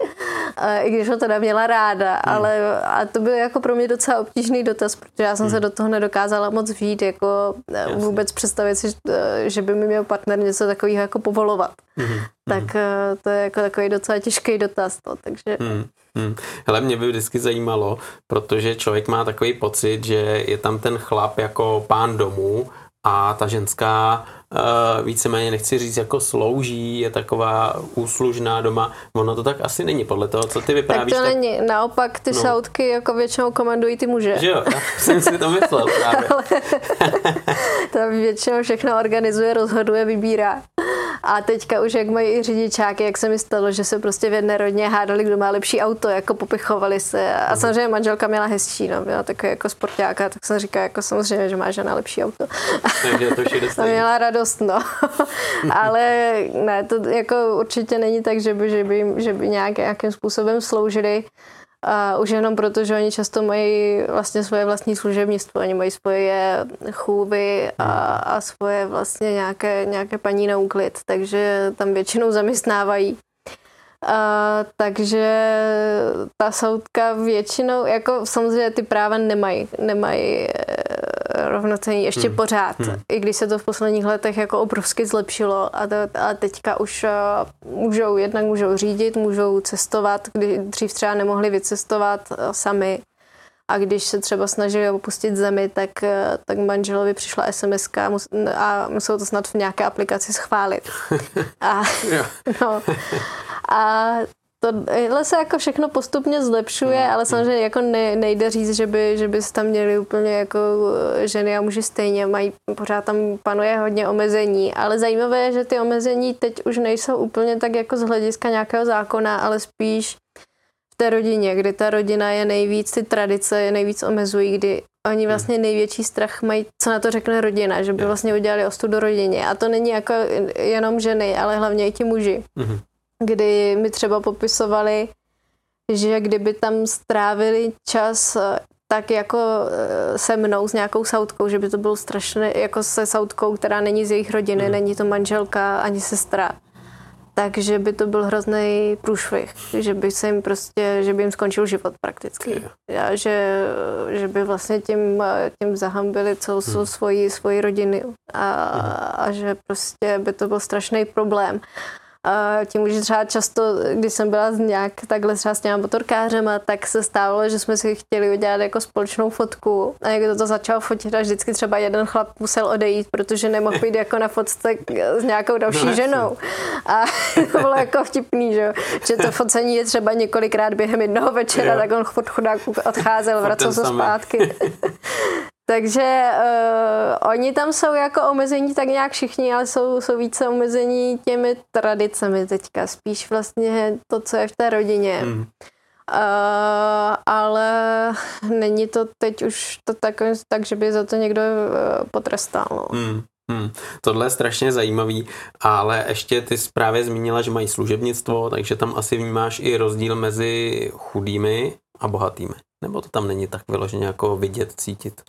i když ho teda měla ráda, hmm. ale a to byl jako pro mě docela obtížný dotaz, protože já jsem hmm. se do toho nedokázala moc vít, jako eh, Jasně. vůbec představit si, eh, že by mi měl partner něco takového jako povolovat. Hmm. Tak hmm. to je jako takový docela těžký dotaz, no, takže... Hmm. Hmm. Hele, mě by vždycky zajímalo, protože člověk má takový pocit, že je tam ten chlap jako pán domů a ta ženská uh, víceméně nechci říct jako slouží, je taková úslužná doma. Ono to tak asi není podle toho, co ty vyprávíš. Tak to tak... není. Naopak ty no. šautky jako většinou komandují ty muže. Že jo, já jsem si to myslel právě. to většinou všechno organizuje, rozhoduje, vybírá. A teďka už jak mají i řidičáky, jak se mi stalo, že se prostě v jedné rodně hádali, kdo má lepší auto, jako popichovali se. A mhm. samozřejmě manželka měla hezčí, no, byla takový jako sportáka, tak jsem říkala, jako samozřejmě, že má žena lepší auto. Takže to měla radost, no. Ale ne, to jako určitě není tak, že by, že by, že by nějak, nějakým způsobem sloužili. A už jenom proto, že oni často mají vlastně svoje vlastní služebnictvo, oni mají svoje chůvy a, a svoje vlastně nějaké, nějaké paní na úklid, takže tam většinou zaměstnávají. A, takže ta soudka většinou, jako samozřejmě ty práva nemají, nemají rovnocení ještě hmm. pořád, hmm. i když se to v posledních letech jako obrovsky zlepšilo a, to, a teďka už uh, můžou, jednak můžou řídit, můžou cestovat, kdy dřív třeba nemohli vycestovat uh, sami a když se třeba snažili opustit zemi, tak, uh, tak manželovi přišla SMS a musel to snad v nějaké aplikaci schválit. A, no, a Tohle se jako všechno postupně zlepšuje, mm. ale samozřejmě jako ne, nejde říct, že by, že by tam měli úplně jako eh, ženy a muži stejně, mají, pořád tam panuje hodně omezení, ale zajímavé je, že ty omezení teď už nejsou úplně tak jako z hlediska nějakého zákona, ale spíš v té rodině, kdy ta rodina je nejvíc, ty tradice je nejvíc omezují, kdy oni mm. vlastně největší strach mají, co na to řekne rodina, že by vlastně udělali ostudu rodině. A to není jako jenom ženy, ale hlavně i ti muži. Mm kdy mi třeba popisovali, že kdyby tam strávili čas eh, tak jako eh, se mnou s nějakou sautkou, že by to bylo strašné, jako se sautkou, která není z jejich rodiny, mm. není to manželka ani sestra. Takže by to byl hrozný průšvih, že by se jim prostě, že by jim skončil život prakticky. Já, že, že by vlastně tím, tím zahambili celou hmm. svoji, svoji rodiny a, hmm. a že prostě by to byl strašný problém. A tím už třeba často, když jsem byla nějak takhle třeba s těma motorkářema, tak se stávalo, že jsme si chtěli udělat jako společnou fotku a někdo to začal fotit a vždycky třeba jeden chlap musel odejít, protože nemohl být jako na fotce s nějakou další no, ženou. A to bylo jako vtipný, že, že to focení je třeba několikrát během jednoho večera, jo. tak on chudák odcházel, vracel se zpátky. Takže uh, oni tam jsou jako omezení tak nějak všichni, ale jsou, jsou více omezení těmi tradicemi teďka. Spíš vlastně to, co je v té rodině. Hmm. Uh, ale není to teď už to tak, tak že by za to někdo uh, potrestal. No. Hmm. Hmm. Tohle je strašně zajímavý, ale ještě ty právě zmínila, že mají služebnictvo, takže tam asi vnímáš i rozdíl mezi chudými a bohatými. Nebo to tam není tak vyloženě jako vidět, cítit?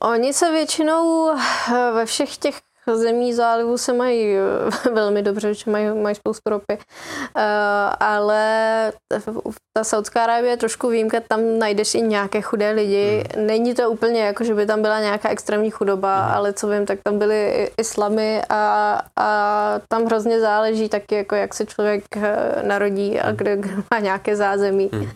Oni se většinou eh, ve všech těch zemí zálivu se mají velmi dobře, že mají, mají spoustu ropy, ale ta Saudská Arábie je trošku výjimka, tam najdeš i nějaké chudé lidi. Hmm. Není to úplně jako, že by tam byla nějaká extrémní chudoba, hmm. ale co vím, tak tam byly islamy a, a tam hrozně záleží taky, jako jak se člověk narodí a kde, kde má nějaké zázemí. Hmm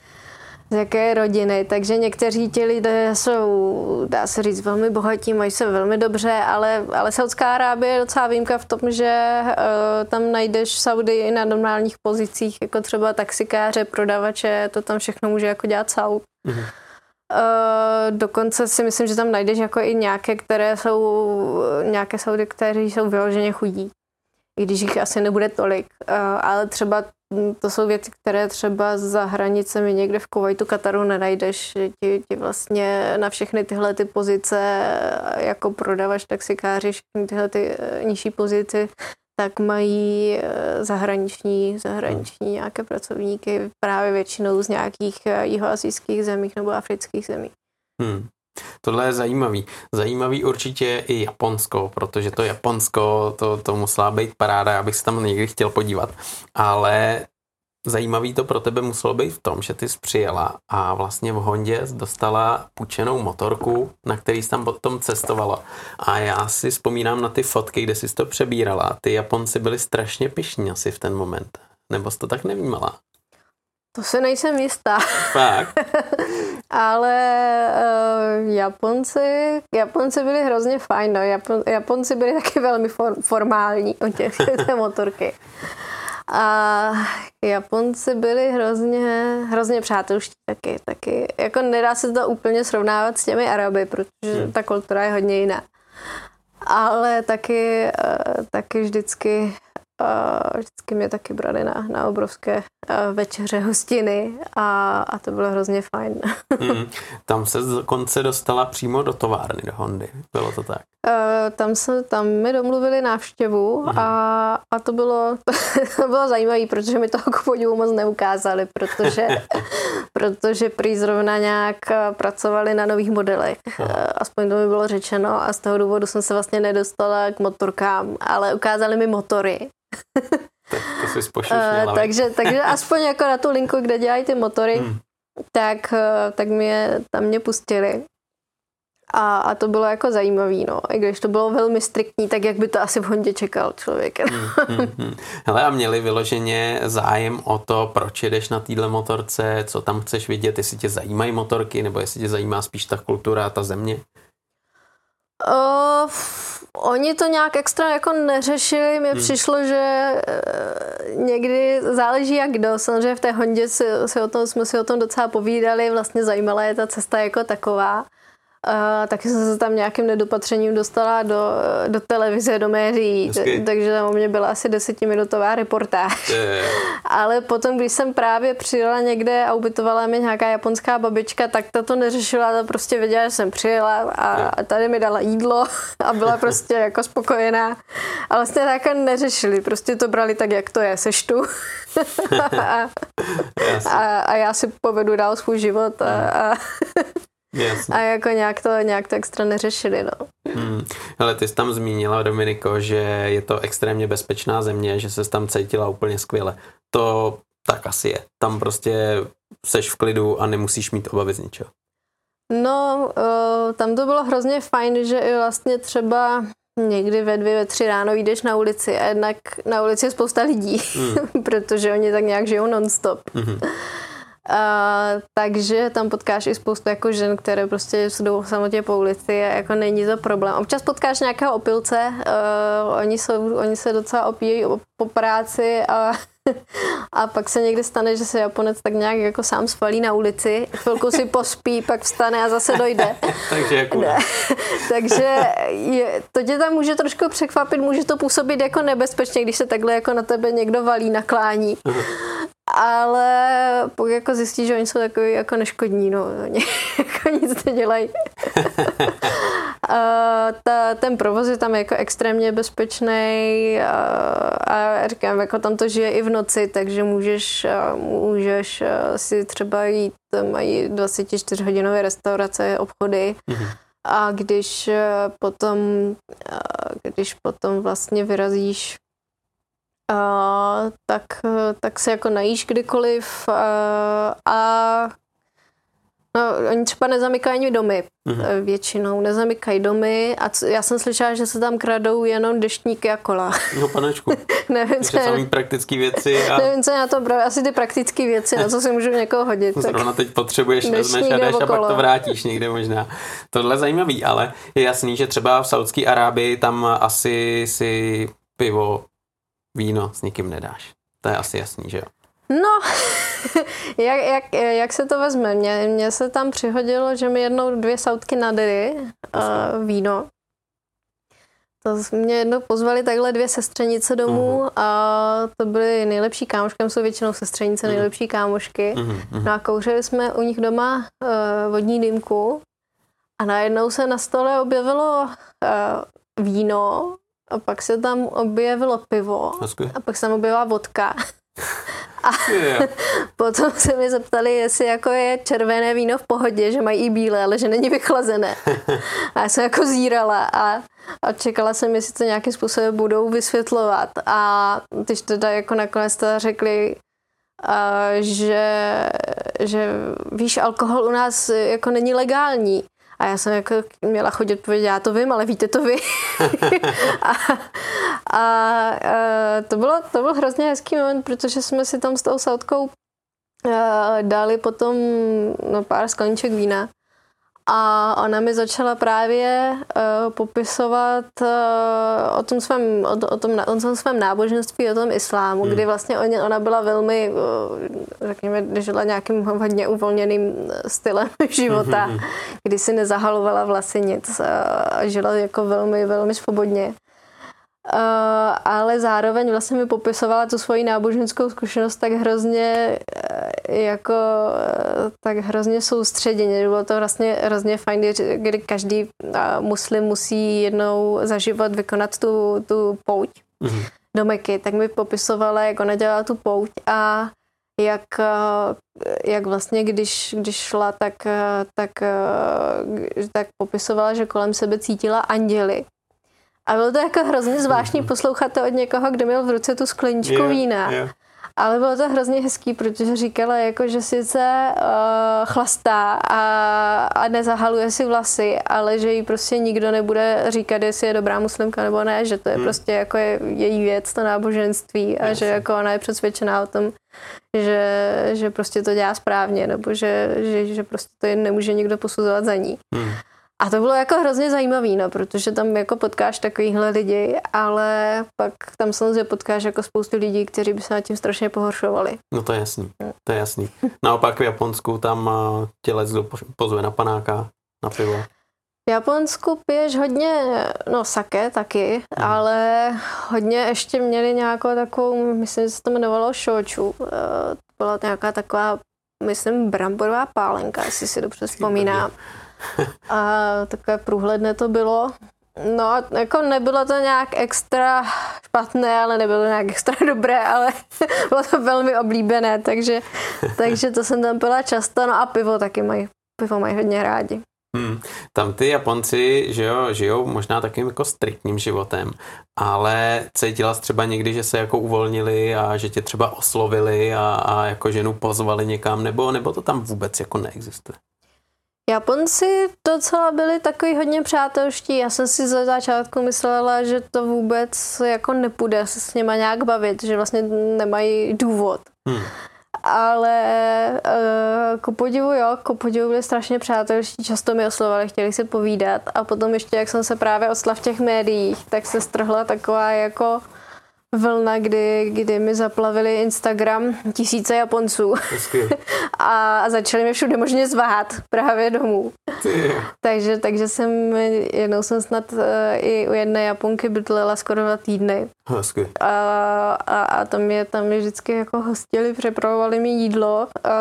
z jaké rodiny, takže někteří ti lidé jsou, dá se říct, velmi bohatí, mají se velmi dobře, ale, ale Saudská Arábie je docela výjimka v tom, že uh, tam najdeš Saudy i na normálních pozicích, jako třeba taxikáře, prodavače, to tam všechno může jako dělat Saud. Mm-hmm. Uh, dokonce si myslím, že tam najdeš jako i nějaké, které jsou, nějaké Saudy, které jsou vyloženě chudí. I když jich asi nebude tolik. Uh, ale třeba to jsou věci, které třeba za hranicemi někde v Kuwaitu, Kataru nenajdeš. Ti, ti vlastně na všechny tyhle ty pozice, jako prodavač, taxikáři, všechny tyhle ty eh, nižší pozici, tak mají eh, zahraniční, zahraniční nějaké pracovníky, právě většinou z nějakých eh, jihoazijských zemí nebo afrických zemí. Hmm. Tohle je zajímavý. Zajímavý určitě i Japonsko, protože to Japonsko, to, to musela být paráda, abych se tam někdy chtěl podívat. Ale zajímavý to pro tebe muselo být v tom, že ty jsi přijela a vlastně v Hondě dostala půjčenou motorku, na který jsi tam potom cestovala. A já si vzpomínám na ty fotky, kde jsi to přebírala. Ty Japonci byli strašně pišní asi v ten moment. Nebo jsi to tak nevnímala? To se nejsem jistá. Fakt? Ale uh, Japonci, Japonci byli hrozně fajn, no. Japon, Japonci byli taky velmi for, formální o těch té motorky. A Japonci byli hrozně, hrozně přátelští taky, taky. Jako nedá se to úplně srovnávat s těmi Araby, protože hmm. ta kultura je hodně jiná. Ale taky, uh, taky vždycky a vždycky mě taky brali na, na obrovské večeře hostiny a, a to bylo hrozně fajn. Mm, tam se dokonce dostala přímo do továrny, do Hondy, bylo to tak? Uh, tam, se, tam mi domluvili návštěvu mm. a, a to bylo, to bylo zajímavé, protože mi toho k podivu moc neukázali, protože, protože prý zrovna nějak pracovali na nových modelech. Uh, aspoň to mi bylo řečeno a z toho důvodu jsem se vlastně nedostala k motorkám, ale ukázali mi motory tak to si uh, takže, takže aspoň jako na tu linku, kde dělají ty motory, hmm. tak, tak mě, tam mě pustili. A, a to bylo jako zajímavý, no. I když to bylo velmi striktní, tak jak by to asi v Hondě čekal člověk. Hmm, hmm, hmm. Hele, a měli vyloženě zájem o to, proč jedeš na téhle motorce, co tam chceš vidět, jestli tě zajímají motorky, nebo jestli tě zajímá spíš ta kultura a ta země? Uh, oni to nějak extra jako neřešili, mně hmm. přišlo, že uh, někdy záleží jak kdo. Samozřejmě v té Hondě si, si o tom, jsme si o tom docela povídali, vlastně zajímala je ta cesta jako taková. Uh, taky jsem se tam nějakým nedopatřením dostala do, do televize, do médií, t- takže tam u mě byla asi desetiminutová reportáž. Je. Ale potom, když jsem právě přijela někde a ubytovala mě nějaká japonská babička, tak ta to neřešila, ta prostě věděla, že jsem přijela a, a tady mi dala jídlo a byla prostě jako spokojená. A vlastně tak neřešili, prostě to brali tak, jak to je, seš tu. a, a, a já si povedu dál svůj život a, a Jasně. A jako nějak to, nějak to extra neřešili, no. Hmm. Ale ty jsi tam zmínila, Dominiko, že je to extrémně bezpečná země, že se tam cítila úplně skvěle. To tak asi je. Tam prostě seš v klidu a nemusíš mít obavy z ničeho. No, uh, tam to bylo hrozně fajn, že i vlastně třeba někdy ve dvě, ve tři ráno jdeš na ulici a jednak na ulici je spousta lidí, mm. protože oni tak nějak žijou nonstop. Mm-hmm. Uh, takže tam potkáš i spoustu jako žen, které prostě jdou samotně po ulici a jako není to problém. Občas potkáš nějakého opilce, uh, oni, jsou, oni se docela opíjí po práci a a pak se někdy stane, že se Japonec tak nějak jako sám spalí na ulici, chvilku si pospí, pak vstane a zase dojde. Takže jako... Takže je, to tě tam může trošku překvapit, může to působit jako nebezpečně, když se takhle jako na tebe někdo valí, naklání ale pokud jako zjistí, že oni jsou takový jako neškodní, no, oni jako nic nedělají. a ta, ten provoz je tam jako extrémně bezpečný a, a říkám, jako tam to žije i v noci, takže můžeš, můžeš si třeba jít, mají 24 hodinové restaurace, obchody, mm-hmm A když eh, potom, když potom vlastně vyrazíš, tak, tak se jako najíš kdykoliv a No, oni třeba nezamykají ani domy mm-hmm. většinou, nezamykají domy a c- já jsem slyšela, že se tam kradou jenom deštníky a kola. No panečku, nevím, co je, praktické věci. A... Nevím, co je na to právě, asi ty praktické věci, na co si můžu někoho hodit. Tak Zrovna teď potřebuješ, vezmeš a jdeš a pak to vrátíš někde možná. Tohle je zajímavý, ale je jasný, že třeba v Saudské Arábii tam asi si pivo, víno s nikým nedáš. To je asi jasný, že jo? No, jak, jak, jak se to vezme? Mně, mně se tam přihodilo, že mi jednou dvě sautky nadry uh, víno. To mě jednou pozvali takhle dvě sestřenice domů uh-huh. a to byly nejlepší kámošky, jsou většinou sestřenice, uh-huh. nejlepší kámošky. Uh-huh. No a kouřili jsme u nich doma uh, vodní dýmku a najednou se na stole objevilo uh, víno a pak se tam objevilo pivo Hezky. a pak se tam objevila vodka. A potom se mi zeptali, jestli jako je červené víno v pohodě, že mají i bílé, ale že není vychlazené. A já jsem jako zírala a, a čekala jsem, jestli to nějakým způsobem budou vysvětlovat. A když teda jako nakonec teda řekli, a, že, že víš, alkohol u nás jako není legální. A já jsem jako měla chodit odpovědět, já to vím, ale víte to vy. a, a, a to, bylo, to byl hrozně hezký moment, protože jsme si tam s tou sautkou dali potom no, pár skleniček vína a ona mi začala právě uh, popisovat uh, o tom svém, o, o, tom, o tom svém náboženství, o tom islámu, hmm. kdy vlastně ona, ona byla velmi, uh, řekněme, žila nějakým hodně uvolněným stylem života, hmm. kdy si nezahalovala vlasy nic a žila jako velmi, velmi svobodně. Uh, ale zároveň vlastně mi popisovala tu svoji náboženskou zkušenost tak hrozně uh, jako uh, tak hrozně soustředěně. Bylo to vlastně hrozně fajn, kdy každý muslim musí jednou za život vykonat tu, tu pouť mm-hmm. do Meky, tak mi popisovala, jak ona dělala tu pouť a jak, jak vlastně, když, když šla, tak, tak, tak popisovala, že kolem sebe cítila anděly a bylo to jako hrozně zvláštní poslouchat to od někoho, kdo měl v ruce tu skleničku yeah, vína. Yeah. Ale bylo to hrozně hezký, protože říkala, jako, že sice uh, chlastá a, a nezahaluje si vlasy, ale že jí prostě nikdo nebude říkat, jestli je dobrá muslimka nebo ne, že to je hmm. prostě jako je, její věc, to náboženství a Jasně. že jako ona je přesvědčená o tom, že, že prostě to dělá správně, nebo že, že, že prostě to nemůže nikdo posuzovat za ní. Hmm. A to bylo jako hrozně zajímavý, no, protože tam jako potkáš takovýhle lidi, ale pak tam samozřejmě potkáš jako spoustu lidí, kteří by se nad tím strašně pohoršovali. No to je jasný, to je jasný. Naopak v Japonsku tam tělec kdo pozve na panáka, na pivo. V Japonsku piješ hodně, no sake taky, hmm. ale hodně ještě měli nějakou takovou, myslím, že se to jmenovalo shochu. Eh, byla nějaká taková, myslím, bramborová pálenka, jestli si dobře vzpomínám. A takové průhledné to bylo. No, jako nebylo to nějak extra špatné, ale nebylo to nějak extra dobré, ale bylo to velmi oblíbené, takže, takže to jsem tam pila často, no a pivo taky mají, pivo mají hodně rádi. Hmm. Tam ty Japonci, že jo, žijou možná takým jako striktním životem, ale cítila jsi třeba někdy, že se jako uvolnili a že tě třeba oslovili a, a jako ženu pozvali někam, nebo, nebo to tam vůbec jako neexistuje? Japonci docela byli takový hodně přátelští. Já jsem si za začátku myslela, že to vůbec jako nepůjde se s nima nějak bavit, že vlastně nemají důvod. Hmm. Ale uh, ku podivu, jo, ku podivu byli strašně přátelští, často mi oslovali, chtěli si povídat a potom ještě, jak jsem se právě odstla v těch médiích, tak se strhla taková jako vlna, kdy, kdy mi zaplavili Instagram tisíce Japonců a začali mi všude možně zvát právě domů. takže, takže jsem jednou jsem snad uh, i u jedné Japonky bydlela skoro dva týdny. Hezky. A, a, a tam, je, tam je vždycky jako hostili, připravovali mi jídlo, uh,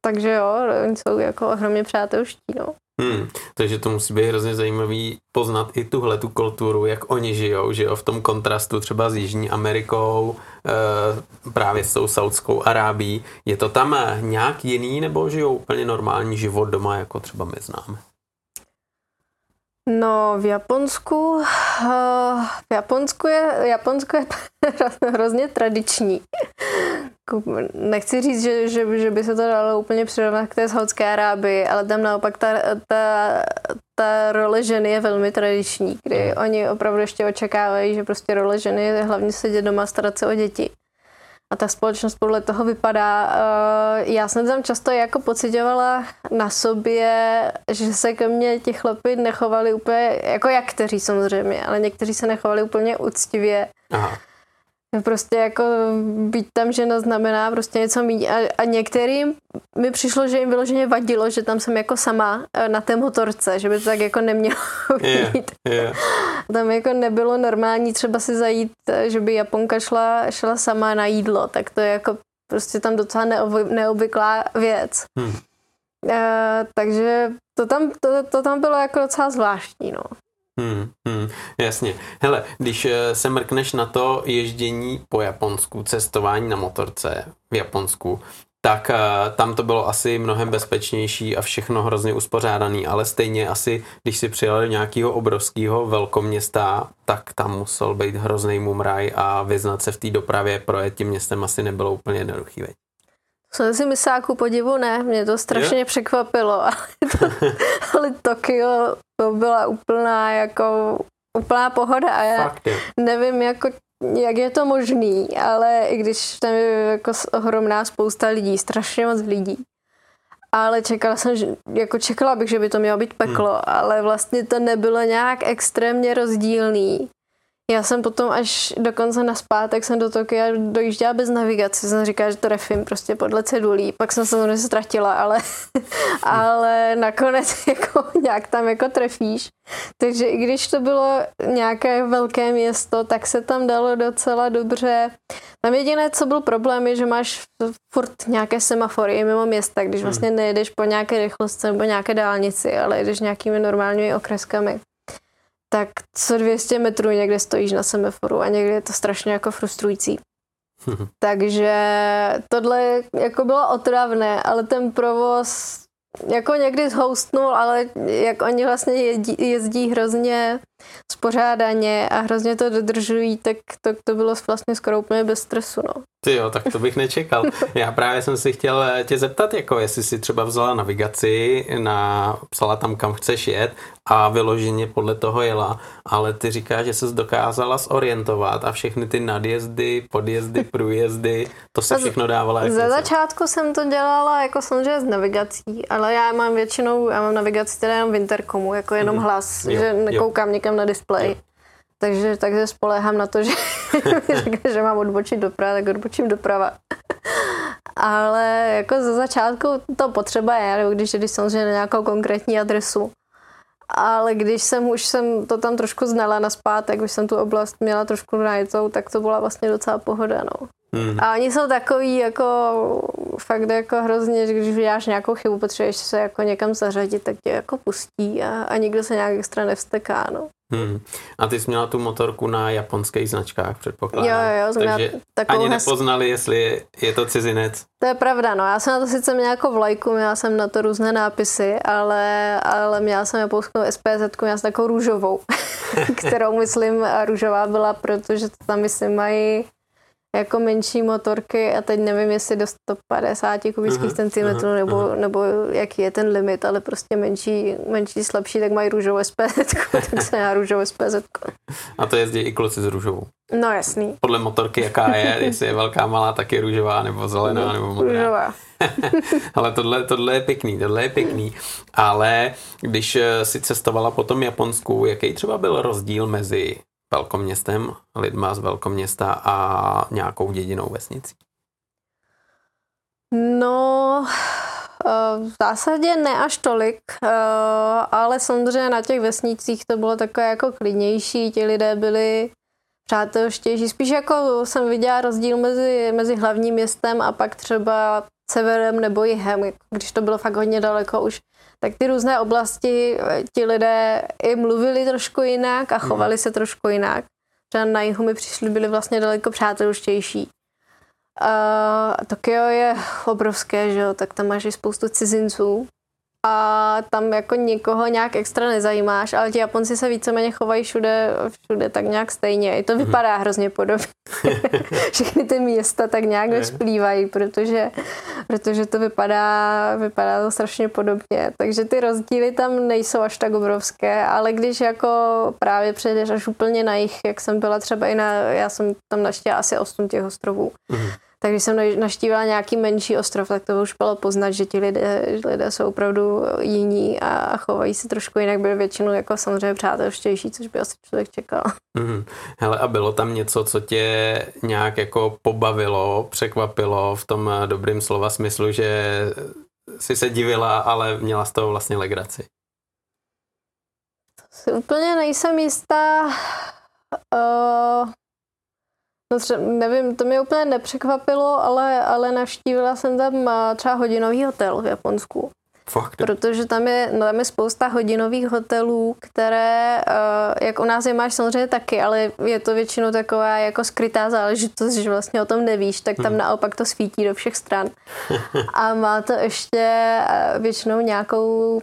takže jo, oni jsou jako ohromně přátelští, no. Hmm, takže to musí být hrozně zajímavý poznat i tuhle tu kulturu, jak oni žijou, že jo, v tom kontrastu třeba s Jižní Amerikou, e, právě s tou Saudskou Arábí. Je to tam nějak jiný, nebo žijou úplně normální život doma, jako třeba my známe? No, v Japonsku, uh, v Japonsku je, Japonsko je hrozně tradiční. Nechci říct, že, že, že by se to dalo úplně přirovnat k té Saudské Arábii, ale tam naopak ta, ta, ta role ženy je velmi tradiční, kdy hmm. oni opravdu ještě očekávají, že prostě role ženy je hlavně sedět doma a starat se o děti a ta společnost podle toho vypadá. Eh, já jsem tam často jako pocitovala na sobě, že se ke mně ti chlapi nechovali úplně, jako jak kteří samozřejmě, ale někteří se nechovali úplně úctivě. Aha. Prostě jako být tam žena znamená prostě něco mít. A, a některým mi přišlo, že jim vyloženě vadilo, že tam jsem jako sama eh, na té motorce, že by to tak jako nemělo být. Yeah, yeah. Tam jako nebylo normální třeba si zajít, eh, že by Japonka šla, šla sama na jídlo, tak to je jako prostě tam docela neobvyklá věc. Hmm. Uh, takže to tam, to, to tam bylo jako docela zvláštní, no. Hmm, hmm, jasně. Hele, když eh, se mrkneš na to ježdění po Japonsku, cestování na motorce v Japonsku, tak uh, tam to bylo asi mnohem bezpečnější a všechno hrozně uspořádaný, ale stejně asi, když si přijel do nějakého obrovského velkoměsta, tak tam musel být hrozný mumraj a vyznat se v té dopravě, projet tím městem asi nebylo úplně jednoduchý, veď. Jsem si myslela, ku podivu ne, mě to strašně je? překvapilo, ale, to, ale Tokio to byla úplná jako úplná pohoda a já Fakt, je. nevím jako jak je to možný, ale i když tam je jako ohromná spousta lidí, strašně moc lidí, ale čekala jsem, že, jako čekala bych, že by to mělo být peklo, hmm. ale vlastně to nebylo nějak extrémně rozdílný. Já jsem potom až dokonce na zpátek jsem do Tokia dojížděla bez navigace. Jsem říkala, že to refím prostě podle cedulí. Pak jsem se samozřejmě ztratila, ale, ale nakonec jako nějak tam jako trefíš. Takže i když to bylo nějaké velké město, tak se tam dalo docela dobře. Tam jediné, co byl problém, je, že máš furt nějaké semafory mimo města, když hmm. vlastně nejedeš po nějaké rychlosti nebo nějaké dálnici, ale jedeš nějakými normálními okreskami tak co 200 metrů někde stojíš na semaforu a někdy je to strašně jako frustrující. Takže tohle jako bylo otravné, ale ten provoz jako někdy zhoustnul, ale jak oni vlastně jezdí, jezdí hrozně spořádaně a hrozně to dodržují, tak to, to bylo vlastně skoro úplně bez stresu. No. Ty jo, tak to bych nečekal. Já právě jsem si chtěl eh, tě zeptat, jako jestli si třeba vzala navigaci, na, psala tam, kam chceš jet a vyloženě podle toho jela, ale ty říkáš, že se dokázala zorientovat a všechny ty nadjezdy, podjezdy, průjezdy, to se všechno dávala. Ze začátku jsem to dělala jako samozřejmě s navigací, ale já mám většinou, já mám navigaci teda jenom v interkomu, jako jenom mm. hlas, jo, že nekoukám někam na displej. Jo. Takže, takže spolehám na to, že řekne, že mám odbočit doprava, tak odbočím doprava. Ale jako ze začátku to potřeba je, nebo když jdeš samozřejmě na nějakou konkrétní adresu. Ale když jsem už jsem to tam trošku znala na zpátek, už jsem tu oblast měla trošku najetou, tak to byla vlastně docela pohoda, no. Mm. A oni jsou takový jako fakt jako hrozně, že když uděláš nějakou chybu, potřebuješ se jako někam zařadit, tak tě jako pustí a, a nikdo se nějak extra nevsteká, no. Hmm. A ty jsi měla tu motorku na japonských značkách, předpokládám. Jo, jo, Takže ani nepoznali, jestli je to cizinec. To je pravda, no. Já jsem na to sice měla jako vlajku, měla jsem na to různé nápisy, ale, ale měla jsem japongskou SPZ, měla jsem takovou růžovou, kterou myslím růžová byla, protože to tam myslím mají jako menší motorky a teď nevím, jestli do 150 kubických centimetrů uh-huh, nebo, uh-huh. nebo jaký je ten limit, ale prostě menší, menší slabší, tak mají růžovou SPZ, tak se já růžovou SPZ. A to jezdí i kluci s růžovou. No jasný. Podle motorky, jaká je, jestli je velká, malá, tak je růžová, nebo zelená, nebo modrá. Růžová. ale tohle, tohle je pěkný, tohle je pěkný. Ale když eh, si cestovala po tom Japonsku, jaký třeba byl rozdíl mezi velkoměstem, lidma z velkoměsta a nějakou dědinou vesnicí? No, eh, v zásadě ne až tolik, eh, ale samozřejmě na těch vesnicích to bylo takové jako klidnější, ti lidé byli přátelštější. Spíš jako jsem viděla rozdíl mezi, mezi hlavním městem a pak třeba severem nebo jihem, když to bylo fakt hodně daleko už tak ty různé oblasti eh, ti lidé i mluvili trošku jinak a chovali se trošku jinak. Třeba na jihu mi přišli, byli vlastně daleko přátelštější. Uh, Tokio je obrovské, že jo, tak tam máš i spoustu cizinců. A tam jako nikoho nějak extra nezajímáš, ale ti Japonci se víceméně chovají všude, všude tak nějak stejně. I to mhm. vypadá hrozně podobně. Všechny ty města tak nějak nesplývají, protože, protože to vypadá, vypadá to strašně podobně. Takže ty rozdíly tam nejsou až tak obrovské, ale když jako právě přejdeš až úplně na jich, jak jsem byla třeba i na, já jsem tam naštěla asi 8 těch ostrovů, mm-hmm tak když jsem naštívila nějaký menší ostrov, tak to už bylo poznat, že ti lidé, lidé jsou opravdu jiní a chovají se trošku jinak, byly většinou jako samozřejmě přátelštější, což by asi člověk čekal. Mm. Hele, a bylo tam něco, co tě nějak jako pobavilo, překvapilo v tom dobrým slova smyslu, že si se divila, ale měla z toho vlastně legraci? To si úplně nejsem jistá. Uh, No třeba, nevím, to mě úplně nepřekvapilo, ale, ale navštívila jsem tam eh, třeba hodinový hotel v Japonsku. Fakt? Protože tam je, no, tam je spousta hodinových hotelů, které, uh, jak u nás je máš samozřejmě taky, ale je to většinou taková jako skrytá záležitost, že vlastně o tom nevíš, tak tam hmm. naopak to svítí do všech stran. A má to ještě uh, většinou nějakou, uh,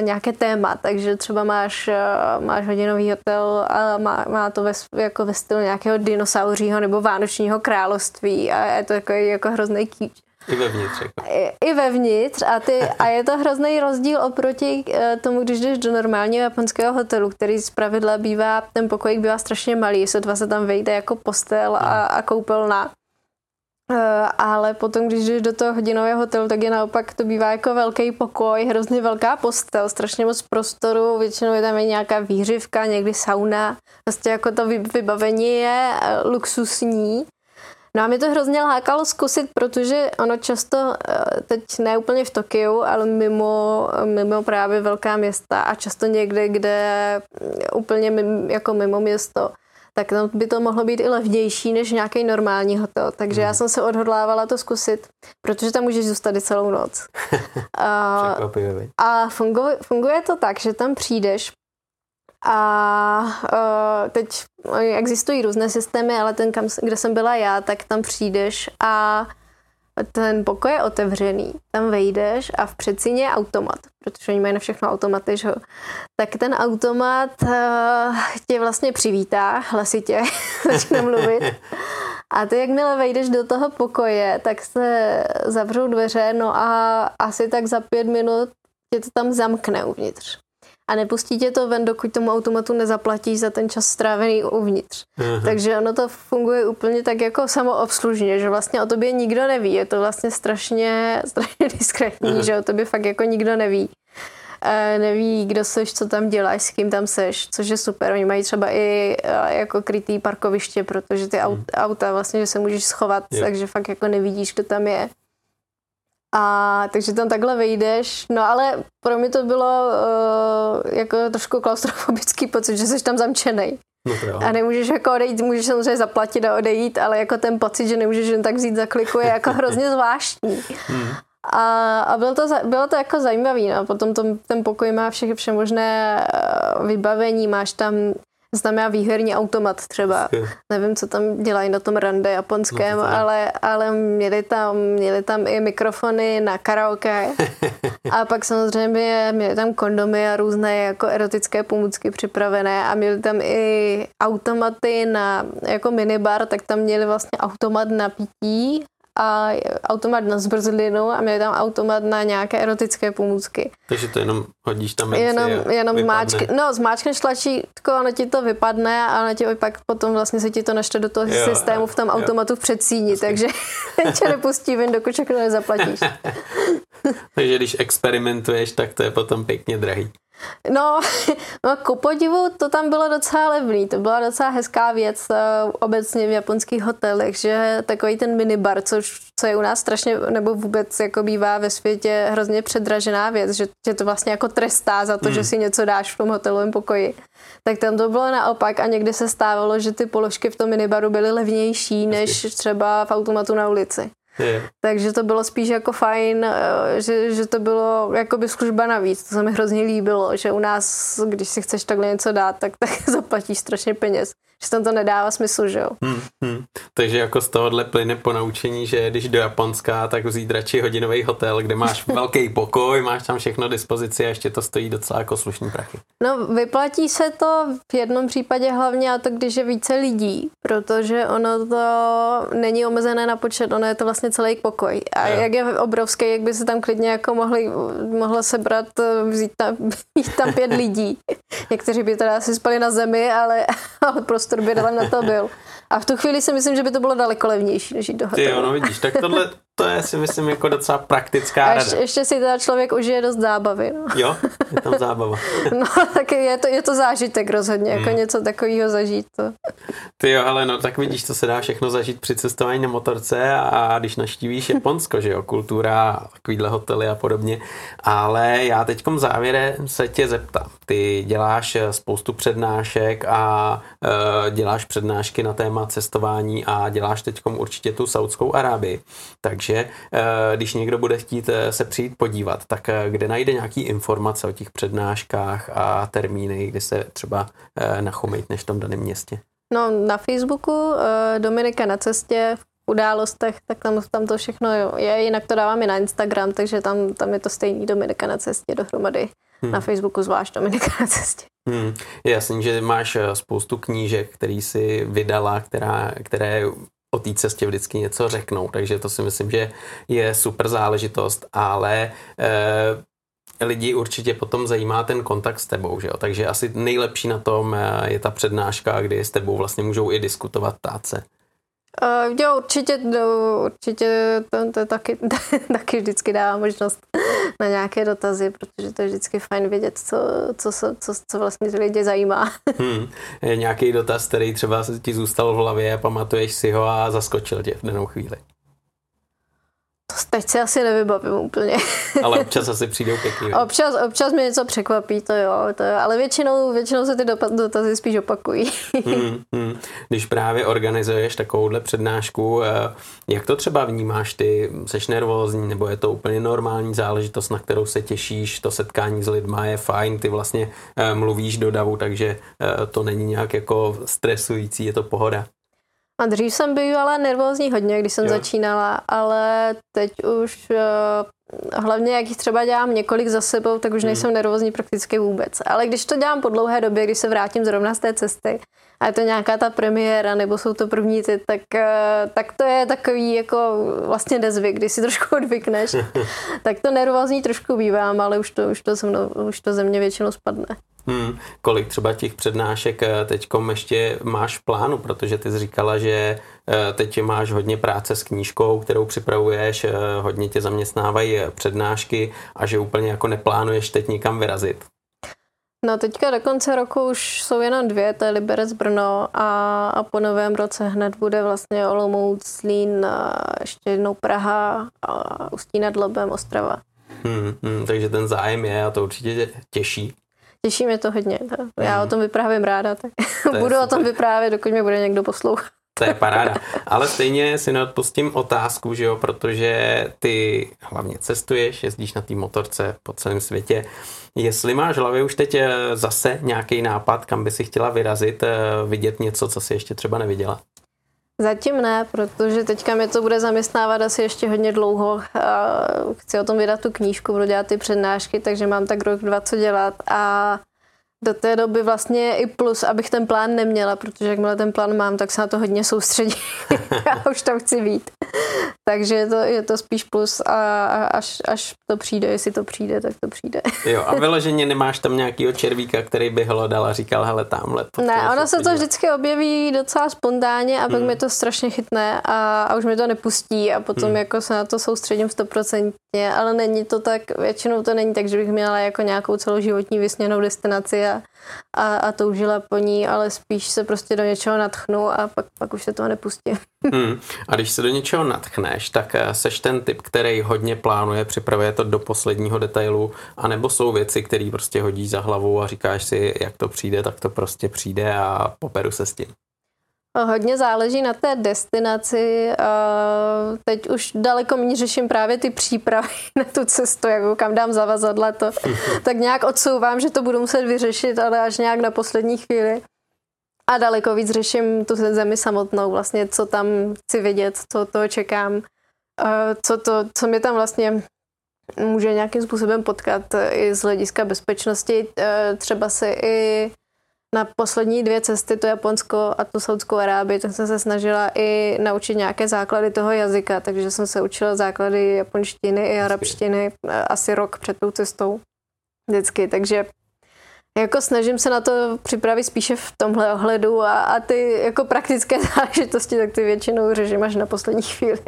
nějaké téma, takže třeba máš, uh, máš hodinový hotel a má, má to ve, jako ve stylu nějakého dinosauřího nebo vánočního království a je to jako, jako hrozný kýč. I vevnitř. Jako. I, I vevnitř a, ty, a je to hrozný rozdíl oproti eh, tomu, když jdeš do normálního japonského hotelu, který z pravidla bývá, ten pokojík bývá strašně malý, dva se tam vejde jako postel a, a koupelna. Uh, ale potom, když jdeš do toho hodinového hotelu, tak je naopak to bývá jako velký pokoj, hrozně velká postel, strašně moc prostoru, většinou je tam i nějaká výřivka, někdy sauna. Vlastně jako to vybavení je eh, luxusní No a mě to hrozně lákalo zkusit, protože ono často, eh, teď ne úplně v Tokiu, ale mimo, mimo právě velká města a často někde, kde úplně mimo, jako mimo město, tak tam by to mohlo být i levnější než nějaký normální hotel. Takže hmm. já jsem se odhodlávala to zkusit, protože tam můžeš zůstat i celou noc. a, a funguje, funguje to tak, že tam přijdeš a uh, teď existují různé systémy, ale ten, kam, kde jsem byla já, tak tam přijdeš a ten pokoj je otevřený, tam vejdeš a v předsíně je automat, protože oni mají na všechno automaty, že? tak ten automat uh, tě vlastně přivítá hlasitě, začne mluvit. A ty jakmile vejdeš do toho pokoje, tak se zavřou dveře, no a asi tak za pět minut tě to tam zamkne uvnitř a nepustí tě to ven, dokud tomu automatu nezaplatíš za ten čas strávený uvnitř. Aha. Takže ono to funguje úplně tak jako samoobslužně, že vlastně o tobě nikdo neví. Je to vlastně strašně, strašně diskrétní, Aha. že o tobě fakt jako nikdo neví. E, neví, kdo seš, co tam děláš, s kým tam seš, což je super. Oni mají třeba i e, jako krytý parkoviště, protože ty hmm. auta vlastně, že se můžeš schovat, je. takže fakt jako nevidíš, kdo tam je. A takže tam takhle vejdeš, no ale pro mě to bylo uh, jako trošku klaustrofobický pocit, že jsi tam zamčený. No a nemůžeš jako odejít, můžeš samozřejmě zaplatit a odejít, ale jako ten pocit, že nemůžeš jen tak vzít za kliku, je jako hrozně zvláštní. Hmm. A, a bylo, to, bylo to jako zajímavé. No. Potom to, ten pokoj má všechny vše možné eh, vybavení, máš tam znamená výherní automat třeba. Nevím, co tam dělají na tom rande japonském, no, ale, ale měli, tam, měli tam i mikrofony na karaoke. A pak samozřejmě měli tam kondomy a různé jako erotické pomůcky připravené a měli tam i automaty na jako minibar, tak tam měli vlastně automat na pití a automat na zbrzlinu a měli tam automat na nějaké erotické pomůcky. Takže to jenom hodíš tam jenom, jenom zmáčky, no zmáčkneš tlačítko, ono ti to vypadne a ono ti pak potom vlastně se ti to našte do toho jo, systému v tom jo. automatu v předsíni, takže tě nepustí ven, dokud všechno nezaplatíš. takže když experimentuješ, tak to je potom pěkně drahý. No, no, ku podivu to tam bylo docela levný, to byla docela hezká věc uh, obecně v japonských hotelech, že takový ten minibar, což, co je u nás strašně, nebo vůbec jako bývá ve světě hrozně předražená věc, že tě to vlastně jako trestá za to, mm. že si něco dáš v tom hotelovém pokoji. Tak tam to bylo naopak a někdy se stávalo, že ty položky v tom minibaru byly levnější než třeba v automatu na ulici. Takže to bylo spíš jako fajn, eh, že, že to bylo jakoby služba navíc. To se mi hrozně líbilo, že u nás, když si chceš takhle něco dát, tak, tak zaplatíš strašně peněz. Že tam to nedává smysl, že jo. Hmm, hmm. Takže jako z tohohle plyne po naučení, že když do Japonska, tak vzít radši hodinový hotel, kde máš velký pokoj, máš tam všechno dispozici a ještě to stojí docela jako slušný prachy. No vyplatí se to v jednom případě hlavně a to, když je více lidí, protože ono to není omezené na počet, ono je to vlastně celý pokoj. A je. jak je obrovský, jak by se tam klidně jako mohli, mohlo sebrat, vzít tam, tam pět lidí. Někteří by teda asi spali na zemi, ale, ale prostor by na to byl. A v tu chvíli si myslím, že by to bylo daleko levnější, než jít do hotelu. Ty jo, no vidíš, tak tohle, to je si myslím jako docela praktická a ještě, ještě si teda člověk užije dost zábavy. No. Jo, je tam zábava. no, tak je to, je to zážitek rozhodně, jako hmm. něco takového zažít. To. Ty jo, ale no tak vidíš, to se dá všechno zažít při cestování na motorce a když naštívíš Japonsko, že jo, kultura, takovýhle hotely a podobně. Ale já teďkom závěre se tě zeptám. Ty děláš spoustu přednášek a uh, děláš přednášky na téma cestování a děláš teďkom určitě tu Saudskou Arábii. Takže eh, když někdo bude chtít eh, se přijít podívat, tak eh, kde najde nějaký informace o těch přednáškách a termíny, kdy se třeba nachomejt než v tom daném městě? No na Facebooku Dominika na cestě v událostech, tak tam, tam to všechno je, jinak to dávám i na Instagram, takže tam, tam je to stejný Dominika na cestě dohromady. Hmm. Na Facebooku zvlášť Dominika na cestě. Hmm. Je jasný, že máš spoustu knížek, který si vydala, která, které o té cestě vždycky něco řeknou, takže to si myslím, že je super záležitost, ale e, lidi určitě potom zajímá ten kontakt s tebou, že jo? takže asi nejlepší na tom eh, je ta přednáška, kdy s tebou vlastně můžou i diskutovat táce. Uh, jo, určitě, no, určitě to, to taky, taky vždycky dává možnost na nějaké dotazy, protože to je vždycky fajn vědět, co, co, co, co vlastně ty lidi zajímá. Hmm. Je nějaký dotaz, který třeba ti zůstal v hlavě, pamatuješ si ho a zaskočil tě v danou chvíli? Teď si asi nevybavím úplně. Ale občas asi přijdou pěkný. občas, občas mě něco překvapí, to jo, to jo. ale většinou, většinou se ty dotazy spíš opakují. hmm, hmm. Když právě organizuješ takovouhle přednášku, eh, jak to třeba vnímáš ty? Seš nervózní nebo je to úplně normální záležitost, na kterou se těšíš? To setkání s lidma je fajn, ty vlastně eh, mluvíš do davu, takže eh, to není nějak jako stresující, je to pohoda. A dřív jsem bývala nervózní hodně, když jsem jo. začínala, ale teď už uh, hlavně jak jich třeba dělám několik za sebou, tak už hmm. nejsem nervózní prakticky vůbec. Ale když to dělám po dlouhé době, když se vrátím zrovna z té cesty a je to nějaká ta premiéra nebo jsou to první ty, tak, uh, tak to je takový jako vlastně nezvyk, když si trošku odvykneš. tak to nervózní trošku bývám, ale už to, už to, se mnou, už to ze mě většinou spadne. Hmm, kolik třeba těch přednášek eh, teď ještě máš v plánu, protože ty jsi říkala, že eh, teď máš hodně práce s knížkou, kterou připravuješ, eh, hodně tě zaměstnávají přednášky a že úplně jako neplánuješ teď nikam vyrazit. No teďka do konce roku už jsou jenom dvě, to je Liberec Brno a, a po novém roce hned bude vlastně Olomouc, Zlín, ještě jednou Praha a Ústí nad Lobem, Ostrava. Hmm, hmm, takže ten zájem je a to určitě těší. Těší mě to hodně. Já mm. o tom vyprávím ráda, tak to budu o tom vyprávět, dokud mě bude někdo poslouchat. To je paráda. Ale stejně si neodpustím otázku, že jo, protože ty hlavně cestuješ, jezdíš na té motorce po celém světě. Jestli máš v hlavě už teď eh, zase nějaký nápad, kam by si chtěla vyrazit, eh, vidět něco, co si ještě třeba neviděla? Zatím ne, protože teďka mě to bude zaměstnávat asi ještě hodně dlouho. Chci o tom vydat tu knížku, budu dělat ty přednášky, takže mám tak rok, dva co dělat a do té doby vlastně i plus, abych ten plán neměla, protože jakmile ten plán mám, tak se na to hodně soustředím. Já už tam chci být. Takže je to, je to spíš plus a až, až to přijde, jestli to přijde, tak to přijde. jo, a vyloženě nemáš tam nějakýho červíka, který by hledal a říkal, hele, tamhle. Ne, ono se to vždycky objeví docela spontánně a pak hmm. mě to strašně chytne a, a už mi to nepustí a potom hmm. jako se na to soustředím stoprocentně, ale není to tak, většinou to není tak, že bych měla jako nějakou celoživotní vysněnou destinaci a, a, a toužila po ní, ale spíš se prostě do něčeho natchnu a pak, pak už se toho nepustí. Hmm. A když se do něčeho natchneš, tak eh, seš ten typ, který hodně plánuje, připravuje to do posledního detailu, anebo jsou věci, které prostě hodíš za hlavu a říkáš si, jak to přijde, tak to prostě přijde a poperu se s tím. Hodně záleží na té destinaci. Teď už daleko méně řeším právě ty přípravy na tu cestu, jako kam dám zavazadla, to tak nějak odsouvám, že to budu muset vyřešit, ale až nějak na poslední chvíli. a daleko víc řeším tu zemi samotnou, vlastně co tam chci vidět, co to čekám, co, to, co mě tam vlastně může nějakým způsobem potkat i z hlediska bezpečnosti. Třeba si i na poslední dvě cesty, to Japonsko a tu Saudskou Arábii, tak jsem se snažila i naučit nějaké základy toho jazyka, takže jsem se učila základy japonštiny i arabštiny asi rok před tou cestou vždycky, takže jako snažím se na to připravit spíše v tomhle ohledu a, a ty jako praktické záležitosti, tak ty většinou řeším až na poslední chvíli.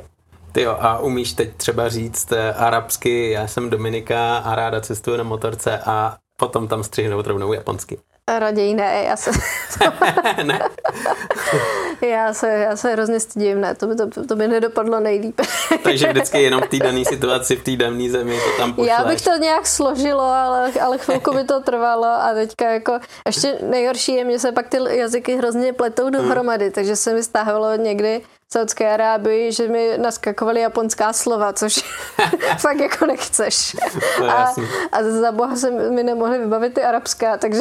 Ty jo, a umíš teď třeba říct eh, arabsky, já jsem Dominika a ráda cestuju na motorce a potom tam střihnout rovnou japonsky. Raději ne, já se... ne. já, se, já se hrozně stydím, ne, to by, to, to by nedopadlo nejlíp. Takže vždycky jenom v té dané situaci, v té dané zemi to tam pošleš. Já bych to nějak složilo, ale, ale chvilku by to trvalo a teďka jako, ještě nejhorší je, mě se pak ty jazyky hrozně pletou dohromady, hmm. takže se mi stáhlo někdy Saudské Arábii, že mi naskakovaly japonská slova, což fakt jako nechceš. A, a za boha se mi nemohli vybavit ty arabská, takže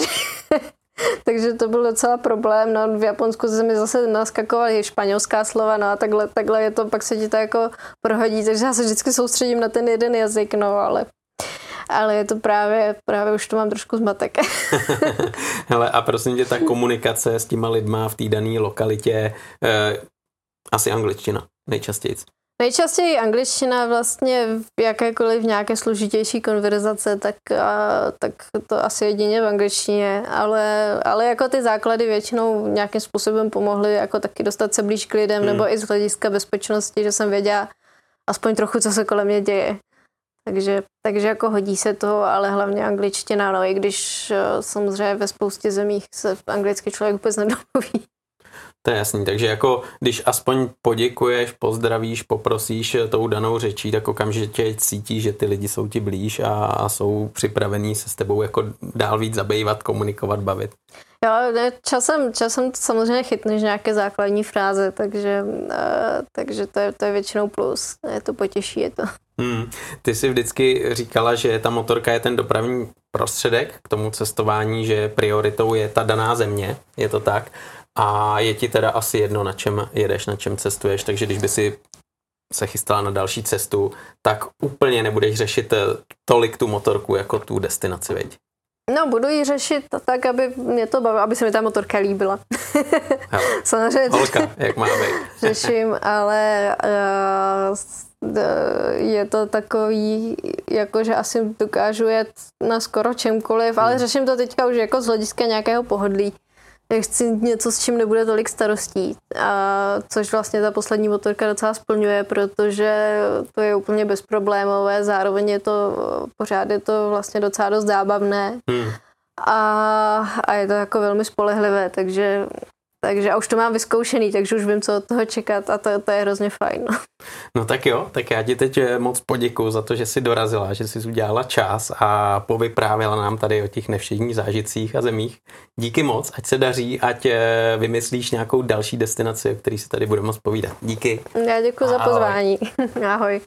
takže to byl docela problém. No, v Japonsku se mi zase naskakovaly španělská slova, no a takhle, takhle je to, pak se ti to jako prohodí, takže já se vždycky soustředím na ten jeden jazyk, no ale ale je to právě, právě už to mám trošku zmatek. Hele, a prosím tě, ta komunikace s těma lidma v té dané lokalitě, eh, asi angličtina nejčastěji. Nejčastěji angličtina vlastně v jakékoliv nějaké složitější konverzace, tak, a, tak to asi jedině v angličtině, ale, ale jako ty základy většinou nějakým způsobem pomohly jako taky dostat se blíž k lidem, hmm. nebo i z hlediska bezpečnosti, že jsem věděla aspoň trochu, co se kolem mě děje. Takže, takže jako hodí se to, ale hlavně angličtina, no i když eh, samozřejmě ve spoustě zemích se anglicky člověk vůbec nedomluví. To je jasný, takže jako když aspoň poděkuješ, pozdravíš, poprosíš tou danou řečí, tak okamžitě cítíš, že ty lidi jsou ti blíž a, a jsou připravení se s tebou jako dál víc zabývat, komunikovat, bavit. Jo, časem, časem samozřejmě chytneš nějaké základní fráze, takže, uh, takže to, je, to je většinou plus. Je to potěší, je to. Hmm. Ty jsi vždycky říkala, že ta motorka je ten dopravní prostředek k tomu cestování, že prioritou je ta daná země, je to tak? A je ti teda asi jedno, na čem jedeš, na čem cestuješ, takže když by si se chystala na další cestu, tak úplně nebudeš řešit eh, tolik tu motorku jako tu destinaci, veď? No, budu ji řešit tak, aby mě to bavilo, aby se mi ta motorka líbila. Samozřejmě. Holka, jak má být. řeším, ale uh, je to takový, jako že asi dokážu jet na skoro čemkoliv, ale hmm. řeším to teďka už jako z hlediska nějakého pohodlí chci něco, s čím nebude tolik starostí. A což vlastně ta poslední motorka docela splňuje, protože to je úplně bezproblémové, zároveň je to, pořád je to vlastně docela dost zábavné. Hmm. A, a je to jako velmi spolehlivé, takže takže a už to mám vyzkoušený, takže už vím, co od toho čekat a to, to je hrozně fajn. No. tak jo, tak já ti teď eh, moc poděkuji za to, že jsi dorazila, že jsi udělala čas a povyprávěla nám tady o těch nevšedních zážitcích a zemích. Díky moc, ať se daří, ať eh, vymyslíš nějakou další destinaci, o který se tady budeme moc povídat. Díky. Já děkuji za pozvání. Ahoj.